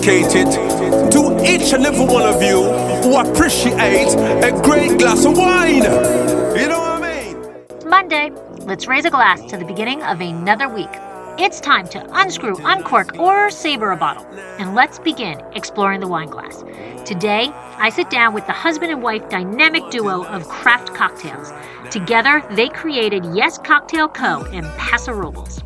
dedicated to each and every one of you who appreciate a great glass of wine. You know what I mean? Monday. Let's raise a glass to the beginning of another week. It's time to unscrew, uncork, or savor a bottle. And let's begin exploring the wine glass. Today, I sit down with the husband and wife dynamic duo of craft cocktails. Together, they created Yes Cocktail Co. in Paso Robles.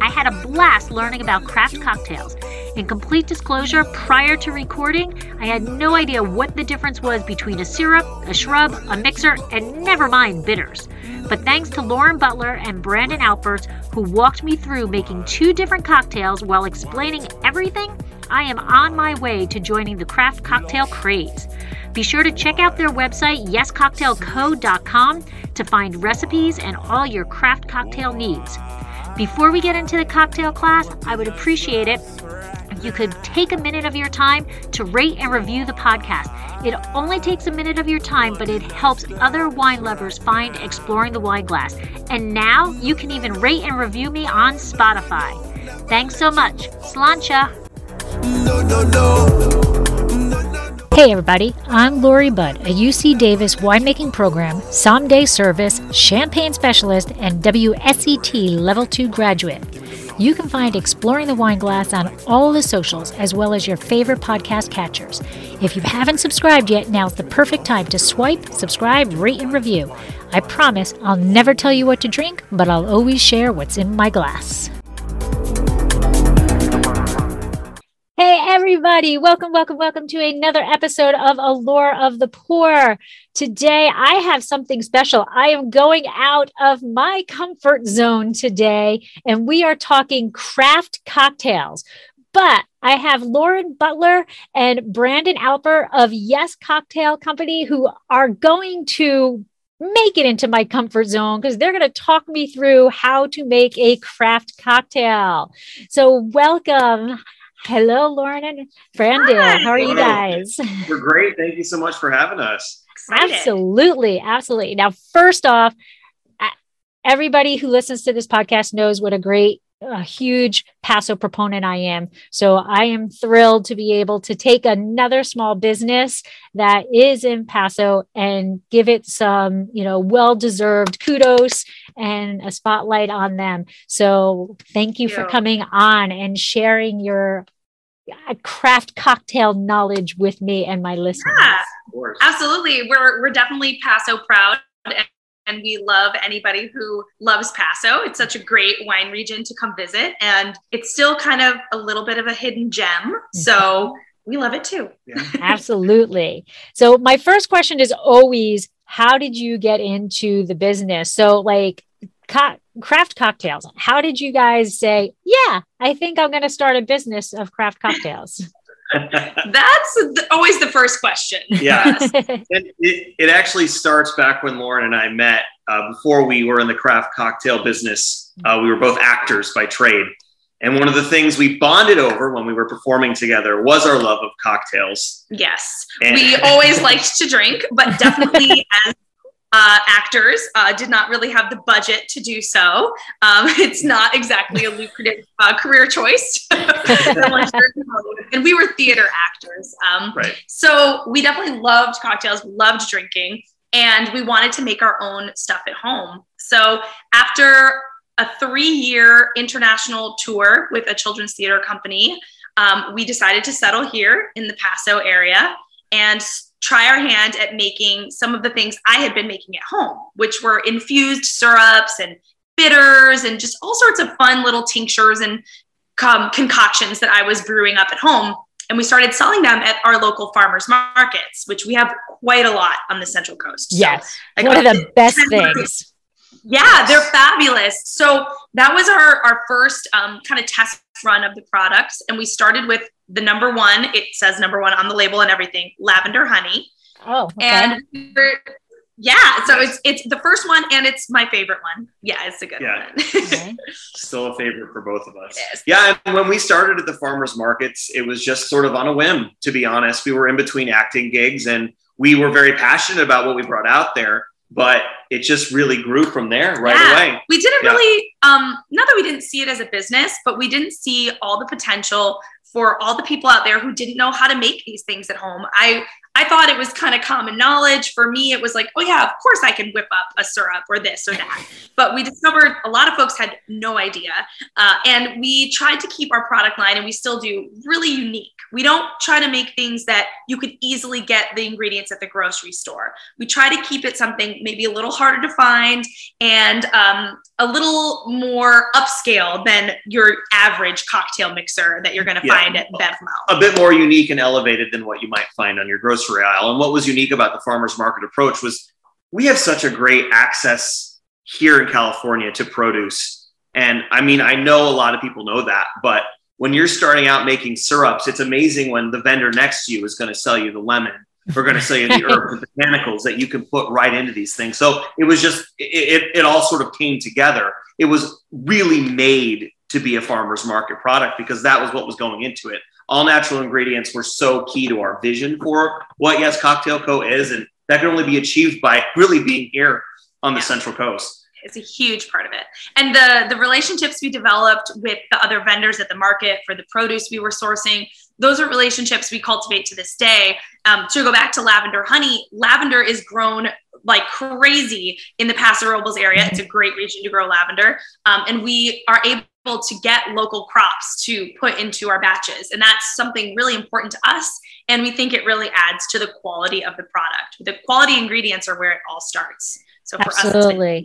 I had a blast learning about craft cocktails. In complete disclosure, prior to recording, I had no idea what the difference was between a syrup, a shrub, a mixer, and never mind bitters. But thanks to Lauren Butler and Brandon Alpert, who walked me through making two different cocktails while explaining everything, I am on my way to joining the craft cocktail craze. Be sure to check out their website, yescocktailco.com, to find recipes and all your craft cocktail needs. Before we get into the cocktail class, I would appreciate it you could take a minute of your time to rate and review the podcast. It only takes a minute of your time, but it helps other wine lovers find Exploring the Wine Glass. And now you can even rate and review me on Spotify. Thanks so much. Sláinte. No, no, no. Hey everybody, I'm Lori Budd, a UC Davis winemaking program, someday service, champagne specialist, and WSET Level 2 graduate. You can find Exploring the Wine Glass on all the socials as well as your favorite podcast catchers. If you haven't subscribed yet, now's the perfect time to swipe, subscribe, rate, and review. I promise I'll never tell you what to drink, but I'll always share what's in my glass. Hey, everybody. Welcome, welcome, welcome to another episode of Allure of the Poor. Today, I have something special. I am going out of my comfort zone today, and we are talking craft cocktails. But I have Lauren Butler and Brandon Alper of Yes Cocktail Company who are going to make it into my comfort zone because they're going to talk me through how to make a craft cocktail. So, welcome. Hello, Lauren and Brandon. Hi. How are you guys? We're great. Thank you so much for having us. Excited. Absolutely. Absolutely. Now, first off, everybody who listens to this podcast knows what a great, a huge Paso proponent I am. So I am thrilled to be able to take another small business that is in Paso and give it some, you know, well deserved kudos and a spotlight on them. So thank you for coming on and sharing your craft cocktail knowledge with me and my listeners. Yeah, absolutely. We're we're definitely Paso proud, and, and we love anybody who loves Paso. It's such a great wine region to come visit, and it's still kind of a little bit of a hidden gem. Mm-hmm. So we love it too. Yeah. Absolutely. So my first question is always, how did you get into the business? So like co- craft cocktails, how did you guys say, yeah, I think I'm going to start a business of craft cocktails? That's th- always the first question. yeah. And it, it actually starts back when Lauren and I met. Uh, before we were in the craft cocktail business, uh, we were both actors by trade. And one of the things we bonded over when we were performing together was our love of cocktails. Yes, And- we always liked to drink, but definitely as uh, actors uh, did not really have the budget to do so. Um, it's not exactly a lucrative uh, career choice. Unless you're in Hollywood. and we were theater actors. Um, Right. so we definitely loved cocktails, loved drinking, and we wanted to make our own stuff at home. So after a three year international tour with a children's theater company, um, we decided to settle here in the Paso area and try our hand at making some of the things I had been making at home, which were infused syrups and bitters and just all sorts of fun little tinctures and um, concoctions that I was brewing up at home. And we started selling them at our local farmers markets, which we have quite a lot on the Central Coast. So, yes. like, One of the best things. yeah, they're fabulous. So that was our our first um, kind of test run of the products, and we started with the number one. It says number one on the label and everything, lavender honey, Oh, okay. and yeah. So it's it's the first one, and it's my favorite one. Yeah, it's a good Yeah. one. Okay. Still a favorite for both of us. Yeah, and when we started at the farmers markets, it was just sort of on a whim, to be honest. We were in between acting gigs and we were very passionate about what we brought out there, but it just really grew from there right Yeah. away. we didn't Yeah. really um not that we didn't see it as a business but we didn't see all the potential for all the people out there who didn't know how to make these things at home. I I thought it was kind of common knowledge. For me, it was like, oh, yeah, of course I can whip up a syrup or this or that. But we discovered a lot of folks had no idea. Uh, and we tried to keep our product line, and we still do, really unique. We don't try to make things that you could easily get the ingredients at the grocery store. We try to keep it something maybe a little harder to find and um, a little more upscale than your average cocktail mixer that you're going to yeah. find at BevMo. A bit more unique and elevated than what you might find on your grocery aisle. And what was unique about the farmers market approach was we have such a great access here in California to produce. And I mean, I know a lot of people know that, but when you're starting out making syrups, it's amazing when the vendor next to you is going to sell you the lemon. We're going to sell you the herbs and botanicals that you can put right into these things. So it was just, it, it, it all sort of came together. It was really made to be a farmer's market product because that was what was going into it. All natural ingredients were so key to our vision for what Yes Cocktail Co. is. And that can only be achieved by really being here on the yeah. Central Coast it's a huge part of it and the the relationships we developed with the other vendors at the market for the produce we were sourcing those are relationships we cultivate to this day um, to go back to lavender honey lavender is grown like crazy in the paso robles area it's a great region to grow lavender um, and we are able to get local crops to put into our batches and that's something really important to us and we think it really adds to the quality of the product the quality ingredients are where it all starts so for Absolutely. us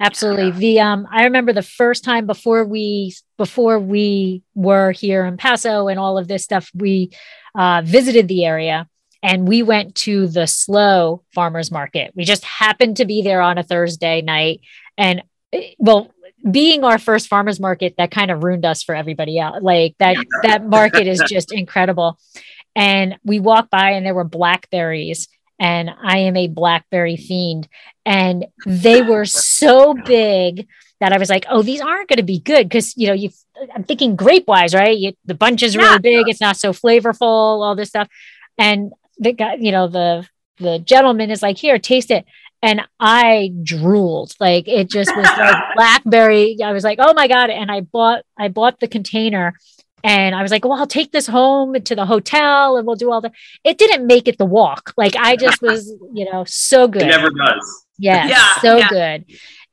Absolutely. The um I remember the first time before we before we were here in Paso and all of this stuff, we uh, visited the area and we went to the SLO farmers market. We just happened to be there on a Thursday night. And eh, well, being our first farmers market, that kind of ruined us for everybody else. Like that, that market is just incredible. And we walked by and there were blackberries and I am a blackberry fiend. And they were so big that I was like, oh, these aren't going to be good because you know you. I'm thinking grape wise, right? You, the bunch is really yeah. big. It's not so flavorful. All this stuff, and the guy, you know, the the gentleman is like, here, taste it. And I drooled. Like it just was like blackberry. I was like, oh my God. And I bought I bought the container and I was like, well, I'll take this home to the hotel and we'll do all that. It didn't make it the walk. Like I just was, you know, so good. It never does. Yeah, yeah so yeah. good.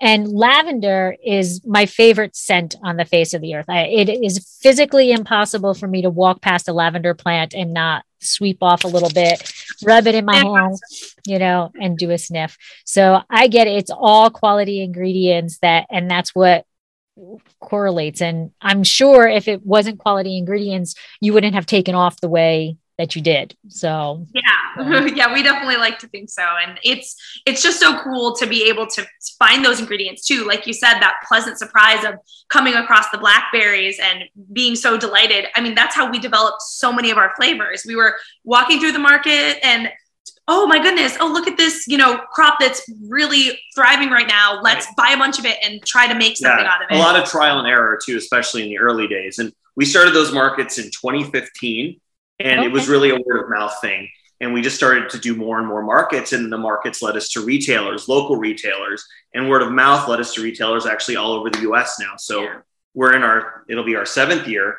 And lavender is my favorite scent on the face of the earth. I, it is physically impossible for me to walk past a lavender plant and not sweep off a little bit, rub it in my hand, you know, and do a sniff. So I get it. It's all quality ingredients that, and that's what correlates. And I'm sure if it wasn't quality ingredients, you wouldn't have taken off the way that you did. So yeah, yeah, we definitely like to think so. And it's it's just so cool to be able to find those ingredients too. Like you said, that pleasant surprise of coming across the blackberries and being so delighted. I mean, that's how we developed so many of our flavors. We were walking through the market and oh my goodness, oh, look at this, you know, crop that's really thriving right now. Let's right. buy a bunch of it and try to make something yeah, out of it. A lot of trial and error too, especially in the early days. And we started those markets in 2015 and okay. it was really a word of mouth thing. And we just started to do more and more markets, and the markets led us to retailers, local retailers, and word of mouth led us to retailers actually all over the US now. So yeah. we're in our, it'll be our seventh year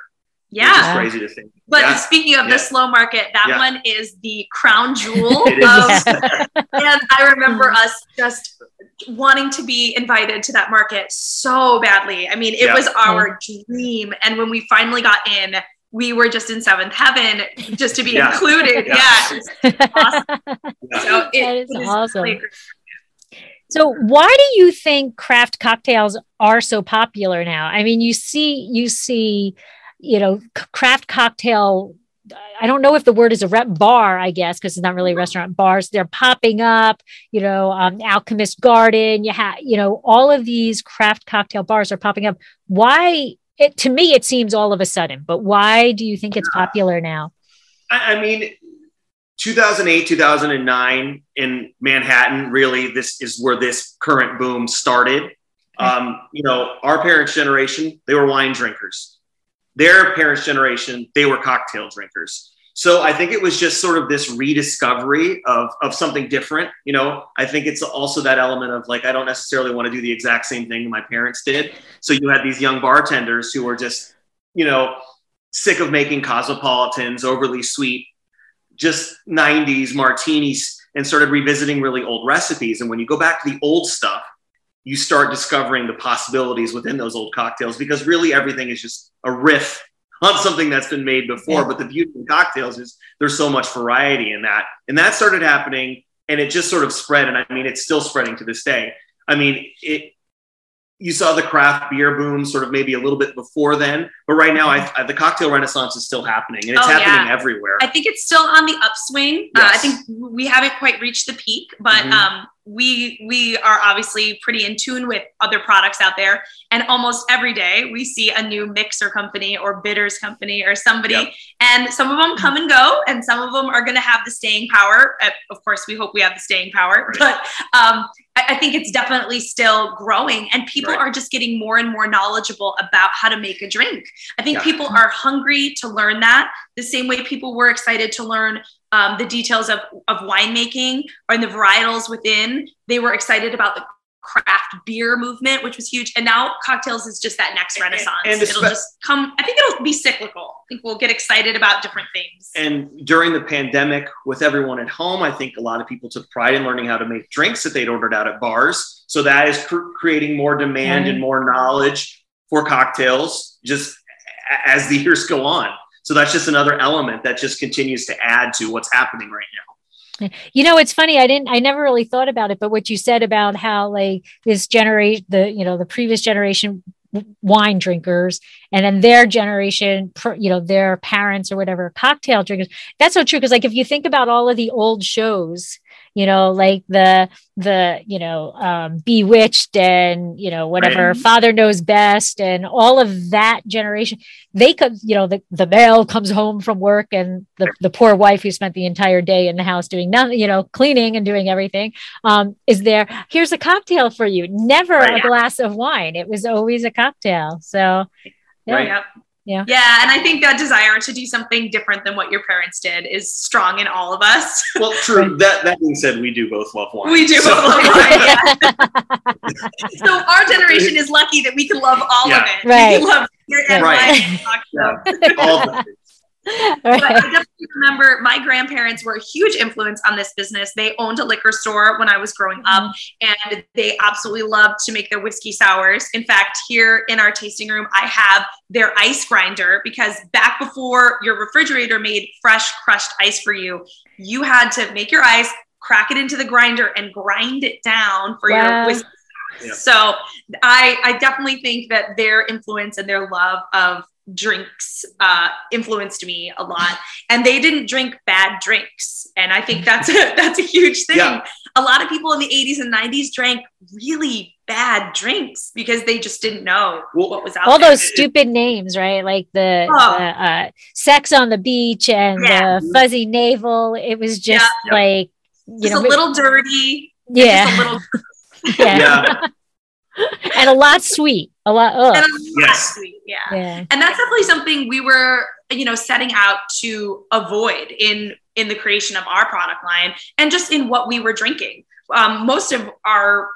yeah. crazy to think. But yeah. speaking of yeah. the SLO market, that yeah. one is the crown jewel. of, and I remember mm. us just wanting to be invited to that market so badly. I mean, it was our dream. And when we finally got in, we were just in seventh heaven just to be included. Yeah. awesome. So it, that is awesome. Really so why do you think craft cocktails are so popular now? I mean, you see, you see you know, craft cocktail. I don't know if the word is a rep bar, I guess, because it's not really a restaurant bars. They're popping up, you know, um, Alchemist Garden. You have, you know, all of these craft cocktail bars are popping up. Why? It, to me, it seems all of a sudden, but why do you think it's popular now? I, I mean, 2008, 2009 in Manhattan, really, this is where this current boom started. Um, you know, our parents' generation, they were wine drinkers their parents' generation, they were cocktail drinkers. So I think it was just sort of this rediscovery of, of something different. You know, I think it's also that element of like, I don't necessarily want to do the exact same thing my parents did. So you had these young bartenders who were just, you know, sick of making cosmopolitans, overly sweet, just 90s martinis, and started revisiting really old recipes. And when you go back to the old stuff, you start discovering the possibilities within those old cocktails because really everything is just a riff on something that's been made before. Yeah. But the beauty of cocktails is there's so much variety in that. And that started happening and it just sort of spread. And I mean, it's still spreading to this day. I mean, it, you saw the craft beer boom sort of maybe a little bit before then, but right now I, I, the cocktail renaissance is still happening and it's oh, happening yeah. everywhere. I think it's still on the upswing. Yes. Uh, I think we haven't quite reached the peak, but mm-hmm. um, we we are obviously pretty in tune with other products out there and almost every day we see a new mixer company or bitters company or somebody yep. and some of them come and go and some of them are going to have the staying power uh, of course we hope we have the staying power right. but um, I, I, think it's definitely still growing and people right. are just getting more and more knowledgeable about how to make a drink i think yeah. people are hungry to learn that the same way people were excited to learn um, the details of, of winemaking and the varietals within. They were excited about the craft beer movement, which was huge. And now cocktails is just that next renaissance. And, and it'll just come, I think it'll be cyclical. I think we'll get excited about different things. And during the pandemic, with everyone at home, I think a lot of people took pride in learning how to make drinks that they'd ordered out at bars. So that is cr- creating more demand mm-hmm. and more knowledge for cocktails just as the years go on. So that's just another element that just continues to add to what's happening right now. You know, it's funny. I didn't, I never really thought about it, but what you said about how like this generation, the, you know, the previous generation wine drinkers and then their generation you know their parents or whatever cocktail drinkers that's so true because like if you think about all of the old shows you know, like the the you know um, bewitched and you know whatever right. father knows best and all of that generation they could you know the, the male comes home from work and the, the poor wife who spent the entire day in the house doing nothing you know cleaning and doing everything um, is there here's a cocktail for you never right. a glass of wine it was always a cocktail so yeah. Right yeah yeah and i think that desire to do something different than what your parents did is strong in all of us well true that that being said we do both love wine we do so. both love wine yeah. so our generation is lucky that we can love all yeah. of it right. we love right. yeah. all of it but I definitely remember my grandparents were a huge influence on this business. They owned a liquor store when I was growing up, mm-hmm. and they absolutely loved to make their whiskey sours. In fact, here in our tasting room, I have their ice grinder because back before your refrigerator made fresh crushed ice for you, you had to make your ice, crack it into the grinder, and grind it down for wow. your whiskey. Yeah. So I, I definitely think that their influence and their love of drinks uh, influenced me a lot and they didn't drink bad drinks and i think that's a, that's a huge thing yeah. a lot of people in the 80s and 90s drank really bad drinks because they just didn't know well, what was out there. all there. those stupid names right like the, oh. the uh, sex on the beach and yeah. the fuzzy navel it was just yeah. like you just know a little dirty yeah little yeah and a lot sweet. A lot. Ugh. And a lot yes. sweet. Yeah. yeah. And that's definitely something we were, you know, setting out to avoid in in the creation of our product line and just in what we were drinking. Um, most of our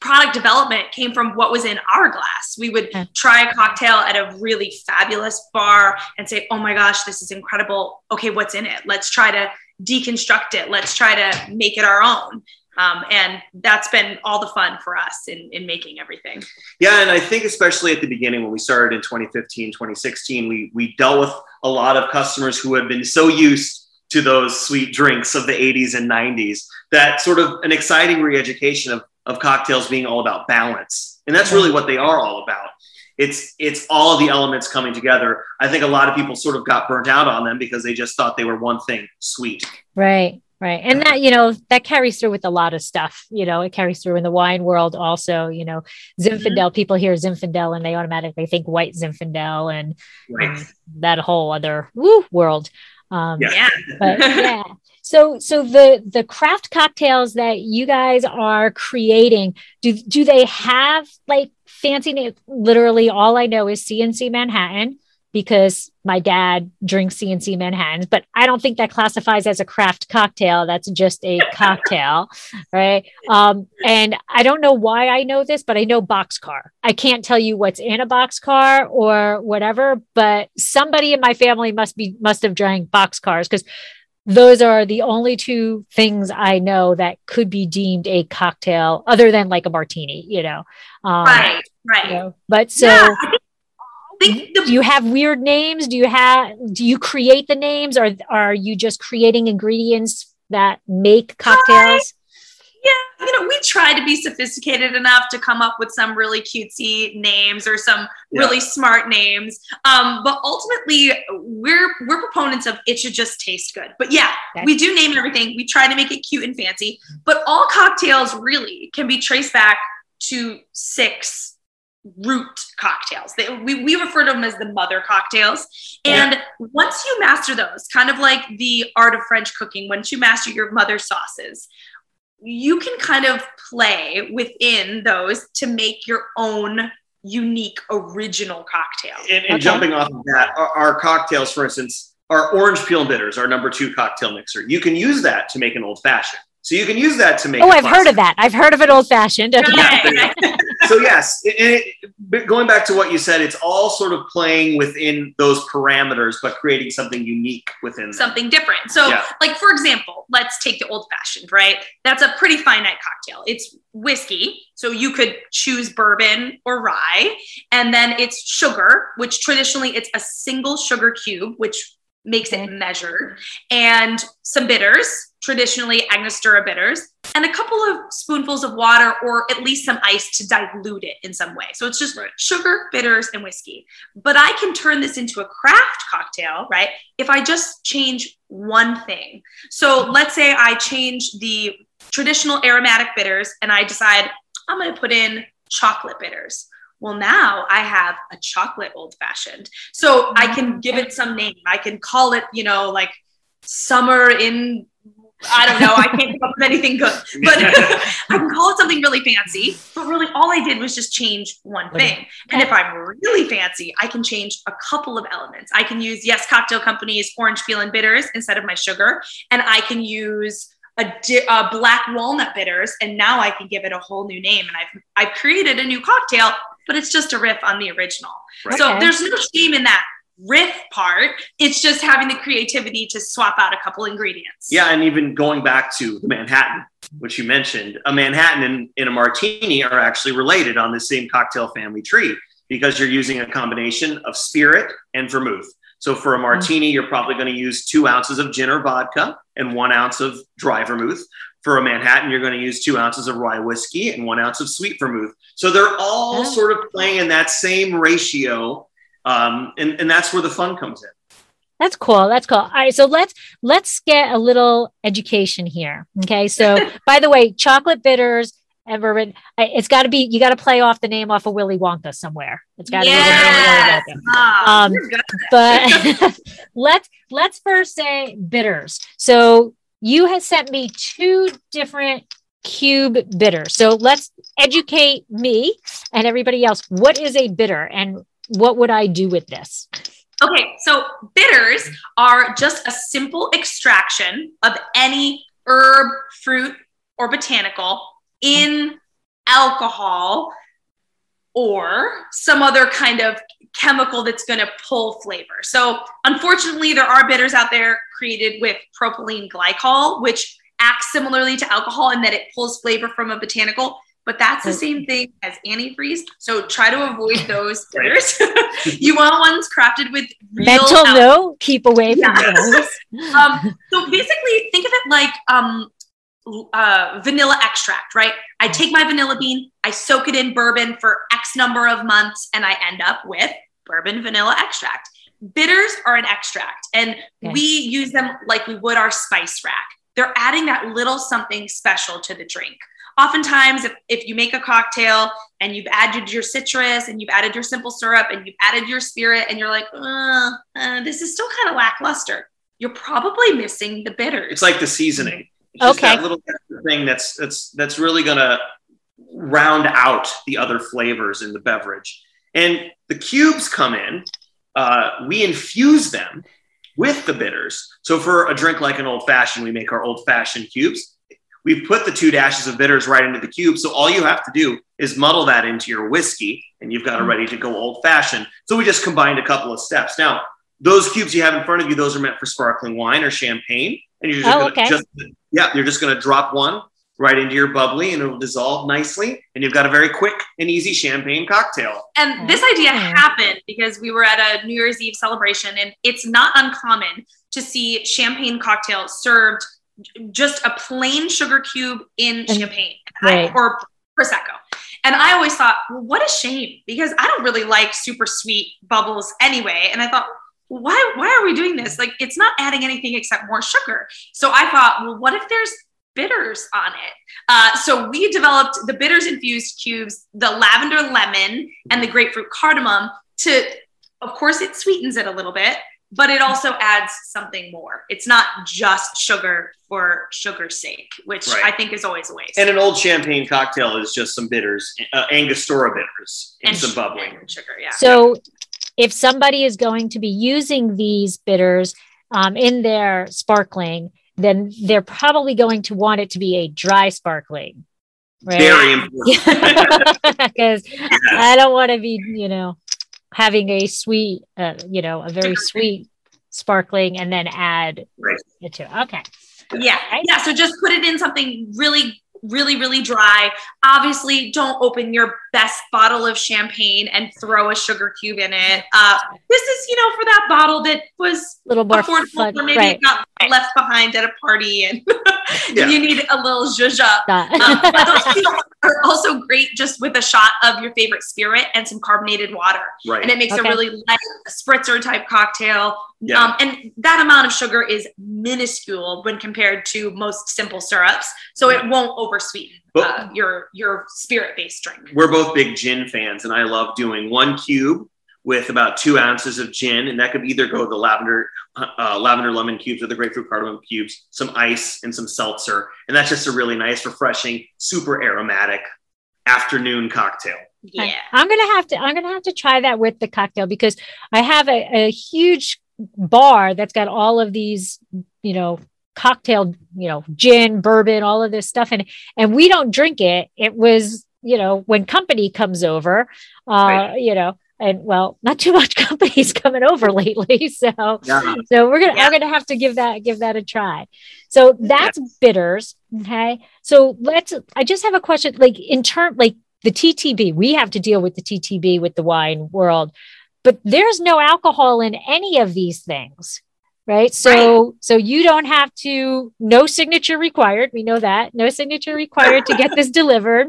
product development came from what was in our glass. We would try a cocktail at a really fabulous bar and say, "Oh my gosh, this is incredible. Okay, what's in it? Let's try to deconstruct it. Let's try to make it our own." Um, and that's been all the fun for us in, in making everything. Yeah, and I think especially at the beginning when we started in 2015, 2016, we we dealt with a lot of customers who had been so used to those sweet drinks of the 80s and 90s that sort of an exciting re-education of, of cocktails being all about balance. And that's really what they are all about. It's it's all the elements coming together. I think a lot of people sort of got burnt out on them because they just thought they were one thing, sweet. Right. Right. And that, you know, that carries through with a lot of stuff. You know, it carries through in the wine world also. You know, Zinfandel, mm-hmm. people hear Zinfandel and they automatically think white Zinfandel and, right. and that whole other woo, world. Um, yeah. But yeah. So, so the the craft cocktails that you guys are creating, do do they have like fancy names? Literally, all I know is CNC Manhattan, because my dad drinks CNC Manhattans, but I don't think that classifies as a craft cocktail. That's just a cocktail, right? Um, and I don't know why I know this, but I know boxcar. I can't tell you what's in a boxcar or whatever, but somebody in my family must be must have drank boxcars because those are the only two things I know that could be deemed a cocktail, other than like a martini, you know. Um, right, right. You know, but so. Yeah, the- do you have weird names? Do you have? Do you create the names, or are you just creating ingredients that make cocktails? yeah, you know, we try to be sophisticated enough to come up with some really cutesy names or some yeah. really smart names. Um, but ultimately, we're we're proponents of it should just taste good. But yeah, we do name everything. We try to make it cute and fancy. But all cocktails really can be traced back to six root cocktails. They, we, we refer to them as the mother cocktails. And yeah. once you master those, kind of like the art of French cooking, once you master your mother sauces, you can kind of play within those to make your own unique original cocktail. And, and okay. jumping off of that, our, our, cocktails, for instance, our orange peel bitters, our number two cocktail mixer. You can use that to make an old fashioned. So you can use that to make. Oh, I've heard of that. I've heard of an old fashioned. Okay. so yes, it, it, going back to what you said, it's all sort of playing within those parameters, but creating something unique within them. something different. So, yeah. like for example, let's take the old fashioned. Right, that's a pretty finite cocktail. It's whiskey, so you could choose bourbon or rye, and then it's sugar, which traditionally it's a single sugar cube, which makes it mm-hmm. measured, and some bitters, traditionally Angostura bitters, and a couple of spoonfuls of water or at least some ice to dilute it in some way. So it's just right. sugar, bitters, and whiskey. But I can turn this into a craft cocktail, right? If I just change one thing. So let's say I change the traditional aromatic bitters and I decide I'm going to put in chocolate bitters. Well, now I have a chocolate old fashioned. So I can give it some name. I can call it, you know, like summer in I don't know. I can't come up with anything good, but I can call it something really fancy. But really, all I did was just change one thing. And if I'm really fancy, I can change a couple of elements. I can use Yes Cocktail Company's orange peel and bitters instead of my sugar, and I can use a, di- a, black walnut bitters, and now I can give it a whole new name. And I've I've created a new cocktail but it's just a riff on the original. Right. So there's no shame in that riff part. It's just having the creativity to swap out a couple ingredients. Yeah, and even going back to the Manhattan, which you mentioned, a Manhattan and, and a martini are actually related on the same cocktail family tree because you're using a combination of spirit and vermouth. So for a martini, you're probably going to use two ounces of gin or vodka and one ounce of dry vermouth. For a Manhattan, you're going to use two ounces of rye whiskey and one ounce of sweet vermouth. So they're all oh. sort of playing in that same ratio, um, and and that's where the fun comes in. That's cool. That's cool. All right, so let's let's get a little education here. Okay, so by the way, chocolate bitters and bourbon. It's got to be you got to play off the name off of Willy Wonka somewhere. It's got to yes. be Willy Wonka. Oh, um, but let's let's first say bitters. So you have sent me two different cube bitter. So let's educate me and everybody else. What is a bitter and what would I do with this? Okay, so bitters are just a simple extraction of any herb, fruit, or botanical in alcohol or some other kind of chemical that's going to pull flavor. So, unfortunately, there are bitters out there created with propylene glycol, which acts similarly to alcohol in that it pulls flavor from a botanical. But that's the same thing as antifreeze. So try to avoid those bitters. you want ones crafted with real mental alcohol. no. Keep away from those. um, so basically, think of it like um, uh, vanilla extract, right? I take my vanilla bean, I soak it in bourbon for X number of months, and I end up with bourbon vanilla extract. Bitters are an extract, and okay. we use them like we would our spice rack. They're adding that little something special to the drink. Oftentimes, if, if you make a cocktail and you've added your citrus and you've added your simple syrup and you've added your spirit, and you're like, uh, uh, this is still kind of lackluster, you're probably missing the bitters. It's like the seasoning. It's okay. that little thing that's that's that's really gonna round out the other flavors in the beverage. And the cubes come in uh, we infuse them with the bitters. So for a drink like an old fashioned, we make our old fashioned cubes. We put the two dashes of bitters right into the cube. So all you have to do is muddle that into your whiskey and you've got a ready to go old fashioned. So we just combined a couple of steps. Now, those cubes you have in front of you, those are meant for sparkling wine or champagne. And you're just, Oh, gonna, okay. just yeah, you're just going to drop one right into your bubbly and it'll dissolve nicely. And you've got a very quick and easy champagne cocktail. And this oh. idea Oh. happened because we were at a New Year's Eve celebration, and it's not uncommon to see champagne cocktail served just a plain sugar cube in And- champagne right. or prosecco. And I always thought, well, what a shame because I don't really like super sweet bubbles anyway. And I thought, why why are we doing this? Like it's not adding anything except more sugar. So I thought, well, what if there's bitters on it? Uh, so we developed the bitters infused cubes, the lavender lemon, and the grapefruit cardamom to, of course, it sweetens it a little bit, but it also adds something more. It's not just sugar for sugar's sake, which Right. I think is always a waste. And an old champagne cocktail is just some bitters, uh, Angostura bitters, and, some sh- bubbly. and sugar, yeah. So, if somebody is going to be using these bitters um, in their sparkling, then they're probably going to want it to be a dry sparkling, right? Very important. Because I don't want to be, you know, having a sweet, uh, you know, a very sweet sparkling and then add Right. it to. Okay. Yeah. Right? Yeah. So just put it in something really, really, really dry. Obviously, don't open your best bottle of champagne and throw a sugar cube in it. Uh, this is, you know, for that bottle that was A little more affordable fun, or maybe right? it got left behind at a party and Yeah. you need a little zhuzh up. Not- Um, but those cubes are also great just with a shot of your favorite spirit and some carbonated water. Right. And it makes Okay. a really light spritzer type cocktail. Yeah. Um, and that amount of sugar is minuscule when compared to most simple syrups. So it won't oversweeten But- uh, your, your spirit based drink. We're both big gin fans, and I love doing one cube with about two ounces of gin, and that could either go the lavender, uh, lavender lemon cubes or the grapefruit cardamom cubes, some ice and some seltzer, and that's just a really nice, refreshing, super aromatic afternoon cocktail. Yeah. I'm gonna have to I'm gonna have to try that with the cocktail because I have a, a huge bar that's got all of these, you know, cocktail, you know, gin, bourbon, all of this stuff and. And we don't drink it. It was, you know, when company comes over, uh, Right. you know, and well, not too much companies coming over lately. So Yeah. so we're gonna Yeah. I'm gonna have to give that give that a try. So that's bitters. Okay. So let's I just have a question. Like in term like the TTB, we have to deal with the TTB with the wine world, but there's no alcohol in any of these things. Right. So so you don't have to no signature required. We know that. No signature required to get this delivered.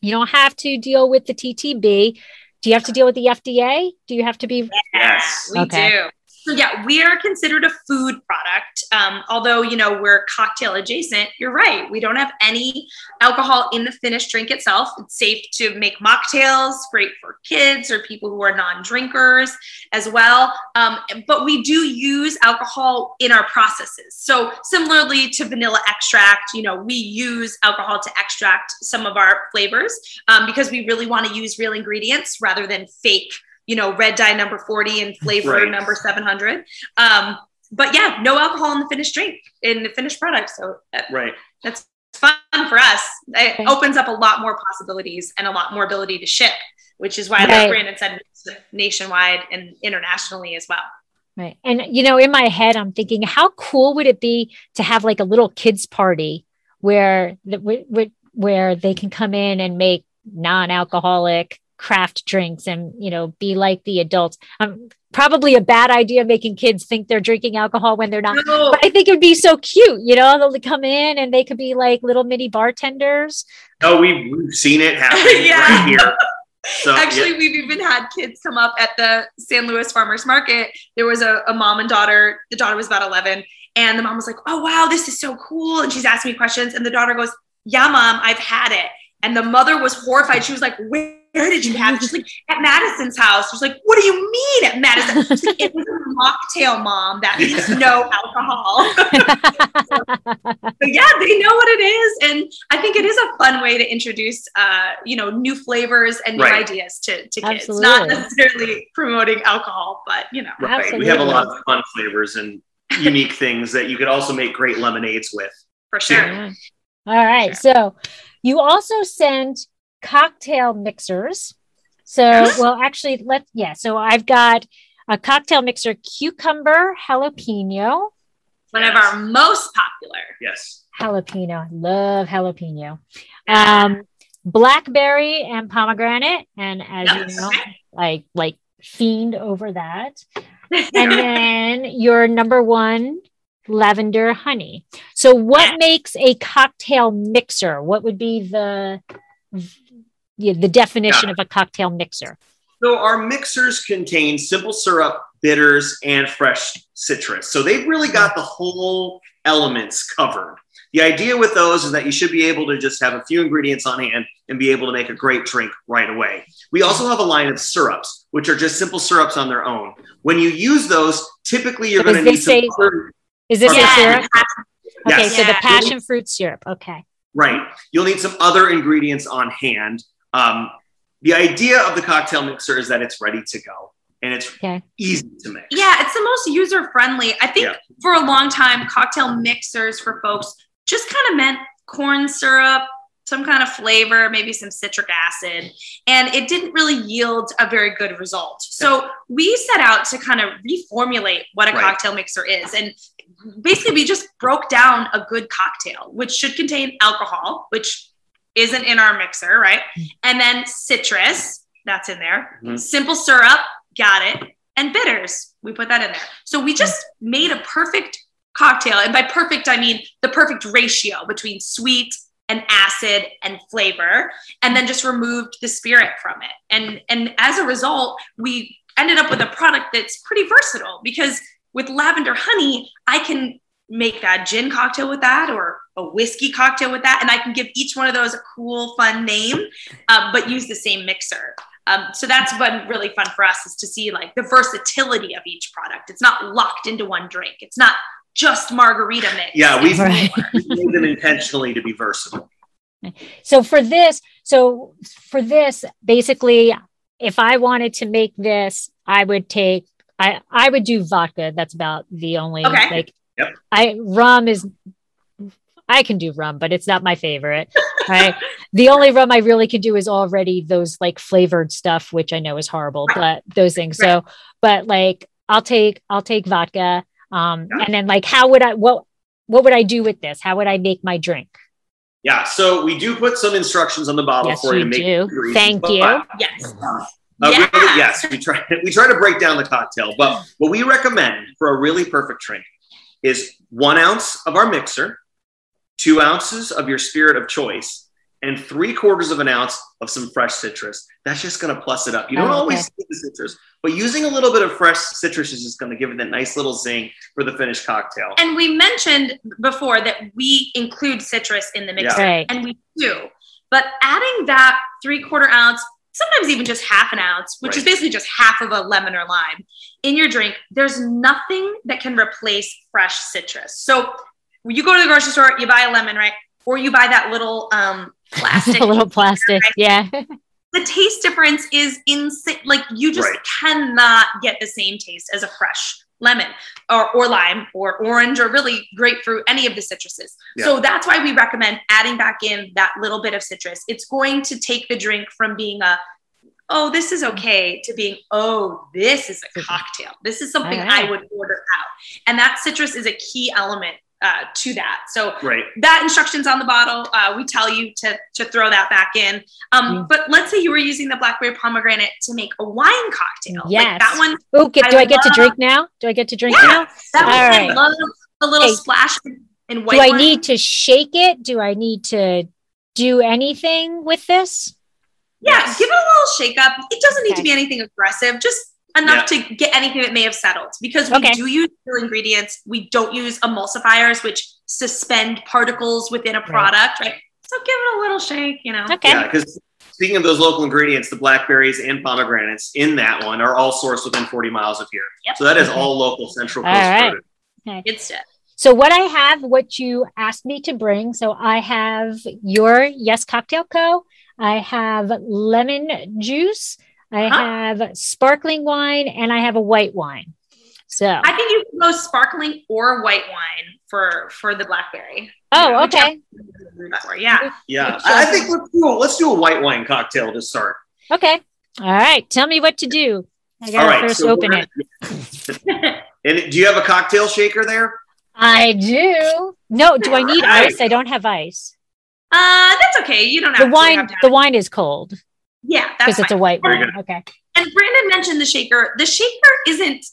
You don't have to deal with the TTB. Do you have to deal with the FDA? Do you have to be Yes. We Okay. do. So yeah, we are considered a food product. Um, although you know we're cocktail adjacent, you're right. We don't have any alcohol in the finished drink itself. It's safe to make mocktails, great for kids or people who are non-drinkers as well. Um, but we do use alcohol in our processes. So similarly to vanilla extract, you know, we use alcohol to extract some of our flavors um, because we really want to use real ingredients rather than fake you know, red dye number 40 and flavor Right. number 700. Um, but yeah, no alcohol in the finished drink, in the finished product. So that, Right. that's fun for us. It Okay. opens up a lot more possibilities and a lot more ability to ship, which is why, Right. like Brandon said, nationwide and internationally as well. Right. And, you know, in my head, I'm thinking, how cool would it be to have like a little kids' party where, the, where, wh- where they can come in and make non alcoholic craft drinks and, you know, be like the adults? Um, probably a bad idea making kids think they're drinking alcohol when they're not. No, But I think it would be so cute, you know, they'll come in and they could be like little mini bartenders. Oh, we've, we've seen it happen Yeah. right here. So, Actually, yeah. we've even had kids come up at the San Luis Farmers Market. There was a, a mom and daughter. The daughter was about 11, and the mom was like, Oh, wow, this is so cool. And she's asking me questions. And the daughter goes, Yeah, mom, I've had it. And the mother was horrified. She was like, Where where did you have it? She's like, at Madison's house. She's like, what do you mean at Madison? She's like, it was a mocktail, mom. That means no alcohol. but yeah, they know what it is. And I think it is a fun way to introduce, uh, you know, new flavors and new Right. ideas to, to kids. Absolutely. Not necessarily promoting alcohol, but, you know. Right. We have a lot of fun flavors and unique things that you could also make great lemonades with. For sure. Yeah. All right. So you also sent cocktail mixers. So, well, actually, let yeah. So I've got a cocktail mixer cucumber jalapeno. One of our most popular. Yes. Jalapeno. I love jalapeno. Um, blackberry and pomegranate. And as Yes. you know, I like fiend over that. and then your number one lavender honey so what makes a cocktail mixer what would be the yeah, the definition of a cocktail mixer So our mixers contain simple syrup, bitters, and fresh citrus. So they've really got the whole elements covered. The idea with those is that you should be able to just have a few ingredients on hand and be able to make a great drink right away. We also have a line of syrups, which are just simple syrups on their own. When you use those, typically you're So going to need this some say- is this Yeah. a syrup okay Yes. so the passion fruit syrup okay Right. You'll need some other ingredients on hand. Um, the idea of the cocktail mixer is that it's ready to go and it's Okay. easy to make. Yeah, it's the most user friendly. I think Yeah. for a long time, cocktail mixers for folks just kind of meant corn syrup, some kind of flavor, maybe some citric acid, and it didn't really yield a very good result. So we set out to kind of reformulate what a Right. cocktail mixer is. And basically, we just broke down a good cocktail, which should contain alcohol, which isn't in our mixer, right? And then citrus, that's in there. Mhm. Simple syrup, got it. And bitters, we put that in there. So we just made a perfect cocktail. And by perfect, I mean the perfect ratio between sweet and acid and flavor, and then just removed the spirit from it. And, and as a result, we ended up with a product that's pretty versatile because with lavender honey, I can make a gin cocktail with that or a whiskey cocktail with that. And I can give each one of those a cool, fun name, uh, but use the same mixer. Um, so that's been really fun for us is to see like the versatility of each product. It's not locked into one drink. It's not just margarita mix. Yeah, we've Right. we've made them intentionally to be versatile. so for this so for this basically if i wanted to make this i would take i i would do vodka that's about the only Okay. like Yep. i rum is i can do rum but it's not my favorite right the only rum i really can do is already those like flavored stuff which i know is horrible Right. but those things so but like i'll take i'll take vodka um Yeah. and then like how would i what what would i do with this how would i make my drink Yeah, so we do put some instructions on the bottle Yes, for you you to make do. ingredients, Thank but- you. Yes. Uh, Yeah. really, yes, we try. We try to break down the cocktail, but what we recommend for a really perfect drink is one ounce of our mixer, two ounces of your spirit of choice, and three quarters of an ounce of some fresh citrus. That's just going to plus it up. You don't Oh, always okay. see the citrus, but using a little bit of fresh citrus is just going to give it that nice little zing for the finished cocktail. And we mentioned before that we include citrus in the mixer, Right. and we do. But adding that three quarter ounce, sometimes even just half an ounce, which is basically just half of a lemon or lime in your drink, there's nothing that can replace fresh citrus. So when you go to the grocery store, you buy a lemon, right? Or you buy that little um, plastic a little plastic right? yeah the taste difference is insane. Like you just Right. cannot get the same taste as a fresh lemon or, or lime or orange or really grapefruit, any of the citruses. So that's why we recommend adding back in that little bit of citrus. It's going to take the drink from being a oh, this is okay to being, oh, this is a cocktail. This is something All right. I would order out. And that citrus is a key element uh, to that. So Right. that instructions on the bottle uh, we tell you to to throw that back in um, Mm. but let's say you were using the blackberry pomegranate to make a wine cocktail like Yes. that one oh get, do I i get to drink now do i get to drink Yeah. now that one All I right. love a little Hey. splash in white do i wine. need to shake it do i need to do anything with this yeah Yes. give it a little shake up it doesn't need Okay. to be anything aggressive just enough to get anything that may have settled because we Okay. do use real ingredients we don't use emulsifiers which suspend particles within a product right, so give it a little shake you know okay Yeah, because speaking of those local ingredients, the blackberries and pomegranates in that one are all sourced within 40 miles of here. Yep. So that is all local Central All Coast right. produce. Good stuff. So what I have, what you asked me to bring. So I have your Yes Cocktail Co. I have lemon juice. I Uh-huh. have sparkling wine, and I have a white wine. So I think you can go sparkling or white wine for for the blackberry. oh, whichever okay, you're in the mood for. Yeah. Yeah, I I think let's do a, let's do a white wine cocktail to start. okay. All right. Tell me what to do. I gotta right, first so open we're it. And do you have a cocktail shaker there? I do. No, do I need Right. ice? I don't have ice. Uh, that's okay. You don't have The to wine, have to have- the wine is cold yeah, that's because it's a white Very wine. Okay. And Brandon mentioned the shaker. The shaker isn't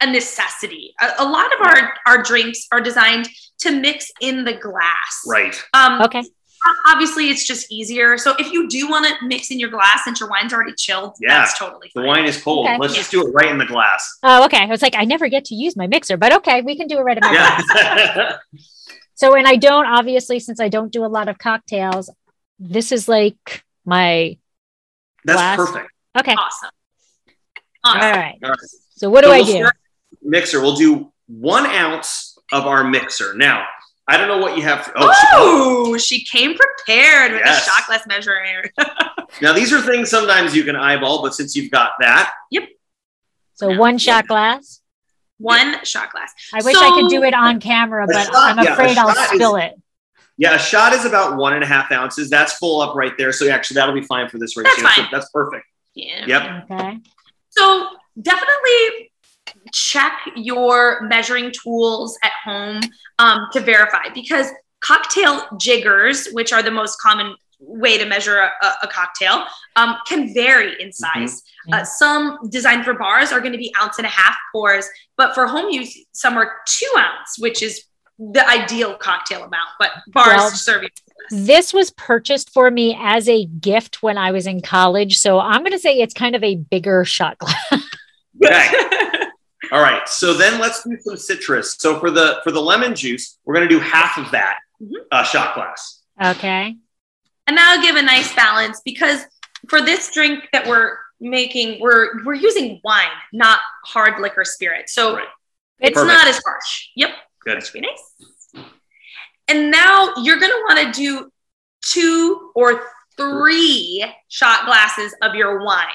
a necessity. A, a lot of our our drinks are designed to mix in the glass. Right. Um, Okay. Obviously, it's just easier. So if you do want to mix in your glass since your wine's already chilled, Yeah. that's totally The wine is cold. Okay. Let's just do it right in the glass. Oh, okay. I was like, I never get to use my mixer, but okay, we can do it right in my glass. So, and I don't obviously, since I don't do a lot of cocktails, this is like my That's Glass. perfect. okay. Awesome. Awesome. right. All right. So, what do So I we'll do? start Mixer. We'll do one ounce of our mixer. Now, I don't know what you have. Oh, Oh, she came prepared with Yes. a shot glass measuring. now these are things sometimes you can eyeball, but since you've got that, Yep. So, one shot glass. One shot glass. I wish I could do it on camera, but shot- I'm yeah, afraid I'll shot is- spill it. Yeah, a shot is about one and a half ounces. That's full up right there. So actually, that'll be fine for this ratio. That's fine. That's perfect. Yeah. Yep. Okay. So definitely check your measuring tools at home um, to verify because cocktail jiggers, which are the most common way to measure a, a- a cocktail, um, can vary in size. Yeah. Uh, some designed for bars are going to be ounce and a half pours, but for home use, some are two ounce, which is the ideal cocktail amount. But bars Well, serve you. This was purchased for me as a gift when I was in college. So, I'm going to say it's kind of a bigger shot glass. Okay. All right. So then let's do some citrus. So for the for the lemon juice, we're going to do half of that Mhm. uh, shot glass. Okay. and that'll give a nice balance because for this drink that we're making we're we're using wine not hard liquor spirit so Right. it's Perfect. not as harsh yep Good. that should be nice. And now you're going to want to do two or three shot glasses of your wine.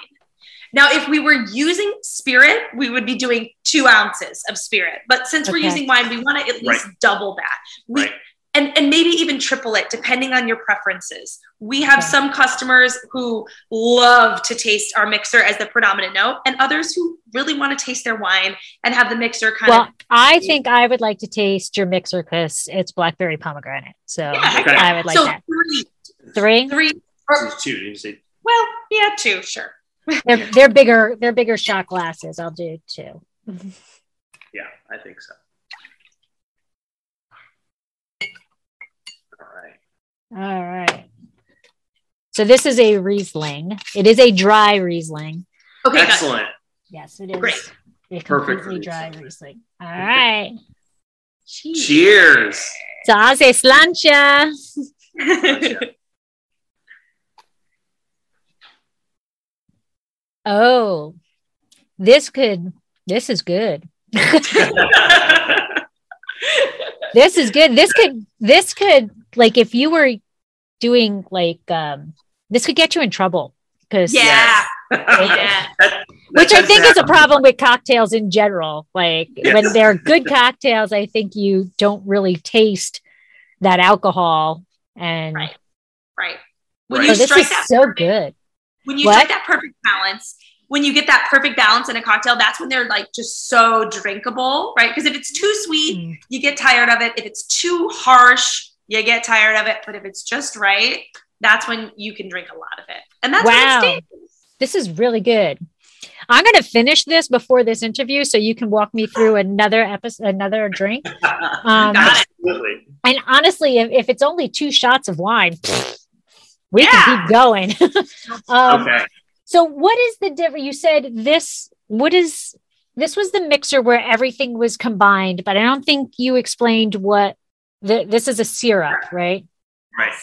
Now if we were using spirit we would be doing two ounces of spirit. But since we're using wine we want to at least double that. We Right. And, and maybe even triple it depending on your preferences. We have Okay. some customers who love to taste our mixer as the predominant note, and others who really want to taste their wine and have the mixer kind Well, of. I think I would like to taste your mixer because it's blackberry pomegranate. So, Yeah, Okay. I would like so that. three, Three. three, or Two. Well, yeah, two, sure. They're they're bigger. They're bigger shot glasses. I'll do two. Yeah, I think so. All right. All right. So this is a Riesling. It is a dry Riesling. Okay, Excellent. Yes, it is. Great. A Perfect completely Riesling. dry Riesling. All right. Cheese. Cheers. Das ist slancha. Oh, this could. This is good. This is good. This could. This could like if you were doing like um. This could get you in trouble because yeah, yeah. that which I tends to think is a problem with cocktails in general. Like Yes. when they're good cocktails, I think you don't really taste that alcohol. And Right. Right. When Right. you oh, this strike is that so perfect- good. when you What? strike that perfect balance when you get that perfect balance in a cocktail that's when they're like just so drinkable right because if it's too sweet Mm. you get tired of it if it's too harsh you get tired of it but if it's just right that's when you can drink a lot of it and that's Wow. when. This is really good. I'm going to finish this before this interview so you can walk me through another episode, another drink. Um, Got it. Absolutely. and honestly, if, if it's only two shots of wine, we Yeah. can keep going. um, Okay. So, what is the difference? You said this. What is this? Was the mixer where everything was combined? But I don't think you explained what the, this is a syrup, right? Right.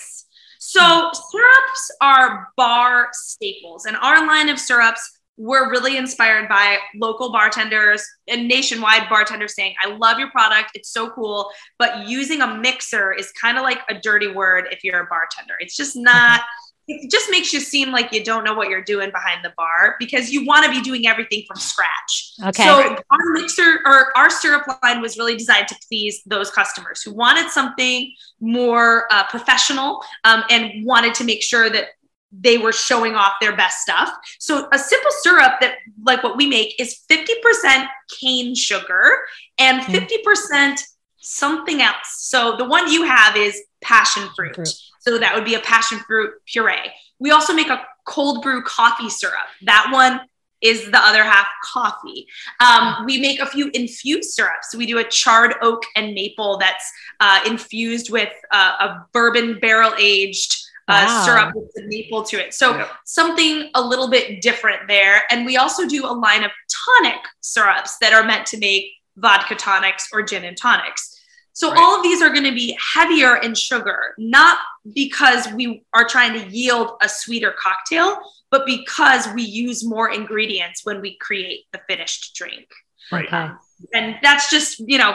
So syrups are bar staples, and our line of syrups were really inspired by local bartenders and nationwide bartenders saying, I love your product. It's so cool. But using a mixer is kind of like a dirty word if you're a bartender. It's just not, it just makes you seem like you don't know what you're doing behind the bar because you want to be doing everything from scratch. Okay. So our mixer or our syrup line was really designed to please those customers who wanted something more uh, professional um, and wanted to make sure that they were showing off their best stuff. So a simple syrup that like what we make is 50% cane sugar and 50% something else. So the one you have is passion fruit. Fruit. So that would be a passion fruit puree. We also make a cold brew coffee syrup. That one is the other half coffee. Um, we make a few infused syrups. We do a charred oak and maple that's uh, infused with uh, a bourbon barrel aged uh, Wow. syrup with the maple to it. So Yep. something a little bit different there. And we also do a line of tonic syrups that are meant to make vodka tonics or gin and tonics. So Right. all of these are going to be heavier in sugar, not because we are trying to yield a sweeter cocktail, but because we use more ingredients when we create the finished drink. Right. Okay. And that's just, you know,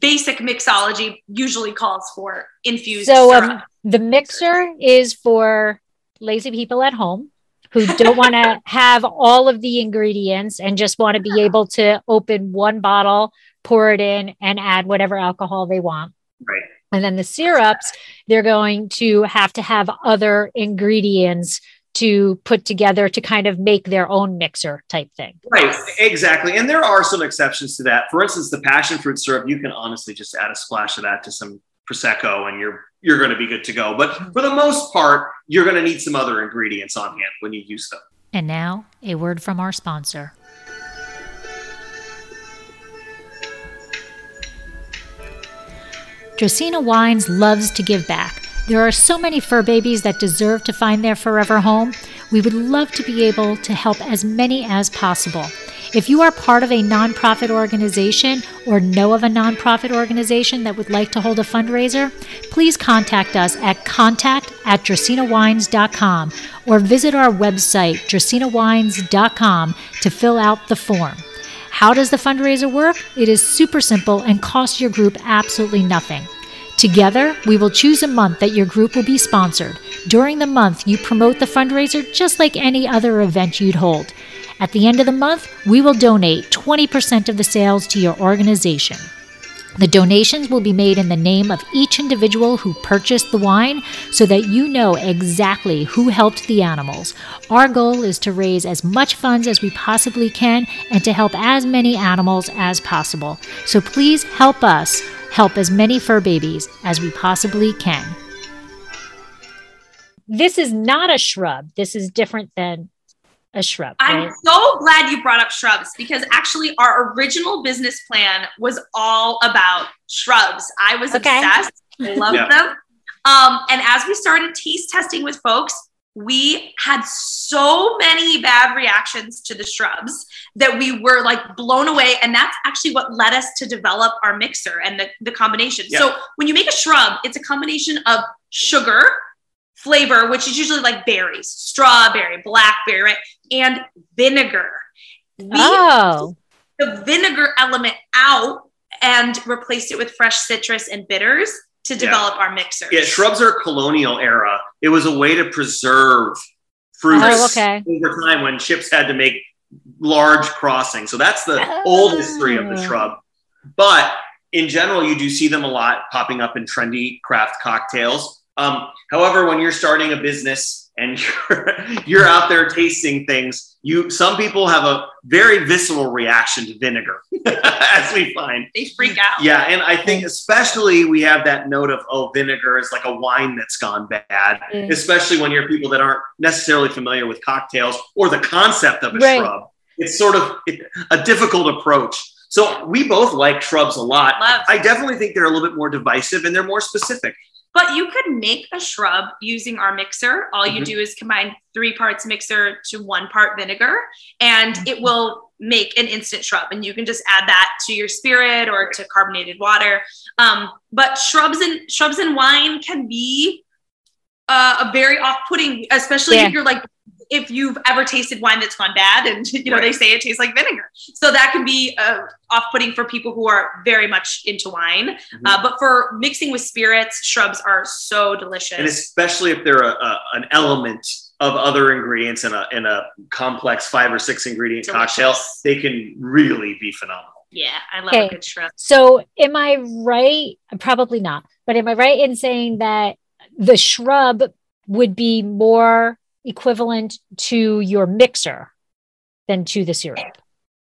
basic mixology usually calls for infused So syrup. um, the mixer is for lazy people at home who don't want to have all of the ingredients and just want to be able to open one bottle, pour it in, and add whatever alcohol they want. Right. And then the syrups, they're going to have to have other ingredients to put together to kind of make their own mixer type thing. Right, exactly. And there are some exceptions to that. For instance, the passion fruit syrup, you can honestly just add a splash of that to some prosecco and you're you're going to be good to go. But mm-hmm. for the most part, you're going to need some other ingredients on hand when you use them. And now, a word from our sponsor. Dracaena Wines loves to give back. There are so many fur babies that deserve to find their forever home. We would love to be able to help as many as possible. If you are part of a nonprofit organization or know of a nonprofit organization that would like to hold a fundraiser, please contact us at contact at dracaenawines.com or visit our website, dracaenawines.com, to fill out the form. How does the fundraiser work? It is super simple and costs your group absolutely nothing. Together, we will choose a month that your group will be sponsored. During the month, you promote the fundraiser just like any other event you'd hold. At the end of the month, we will donate 20% of the sales to your organization. The donations will be made in the name of each individual who purchased the wine so that you know exactly who helped the animals. Our goal is to raise as much funds as we possibly can and to help as many animals as possible. So please help us help as many fur babies as we possibly can. This is not a shrub. This is different than a shrub. I'm so glad you brought up shrubs because actually our original business plan was all about shrubs. I was Okay. obsessed. I loved Yeah. them. Um, and as we started taste testing with folks, we had so many bad reactions to the shrubs that we were like blown away. And that's actually what led us to develop our mixer and the, the combination. Yeah. So when you make a shrub, it's a combination of sugar, flavor, which is usually like berries, strawberry, blackberry, right? And vinegar. We Oh, the vinegar element out and replaced it with fresh citrus and bitters to Yeah. develop our mixers. Yeah, shrubs are colonial era. It was a way to preserve fruits Oh, okay. over time when ships had to make large crossings. So that's the old history of the Oh. shrub. But in general, you do see them a lot popping up in trendy craft cocktails. Um, however, when you're starting a business and you're you're out there tasting things, you some people have a very visceral reaction to vinegar, as we find. They freak out. Yeah, and I think especially we have that note of oh, vinegar is like a wine that's gone bad, Mm. especially when you're people that aren't necessarily familiar with cocktails or the concept of a Right. shrub. It's sort of a difficult approach. So we both like shrubs a lot. Love. I definitely think they're a little bit more divisive and they're more specific. But you could make a shrub using our mixer. All you Mhm. do is combine three parts mixer to one part vinegar, and it will make an instant shrub. And you can just add that to your spirit or to carbonated water. Um, but shrubs and shrubs and wine can be uh, a very off-putting, especially Yeah. if you're like if you've ever tasted wine that's gone bad and you know they say it tastes like vinegar so that can be uh, off-putting for people who are very much into wine Mm-hmm. uh, but for mixing with spirits shrubs are so delicious and especially if they're a, a, an element of other ingredients in a in a complex five or six ingredient cocktail, they can really be phenomenal. yeah i love Okay. a good shrub So, am I right? Probably not, but am I right in saying that the shrub would be more equivalent to your mixer than to the syrup?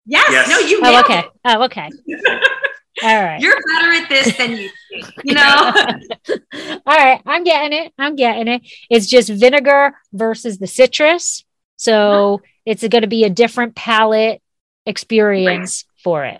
yes, Yes. no you Oh, okay. it. Oh, okay. All right. you're better at this than you think you know All right. I'm getting it. I'm getting it. It's just vinegar versus the citrus. So it's going to be a different palate experience for it.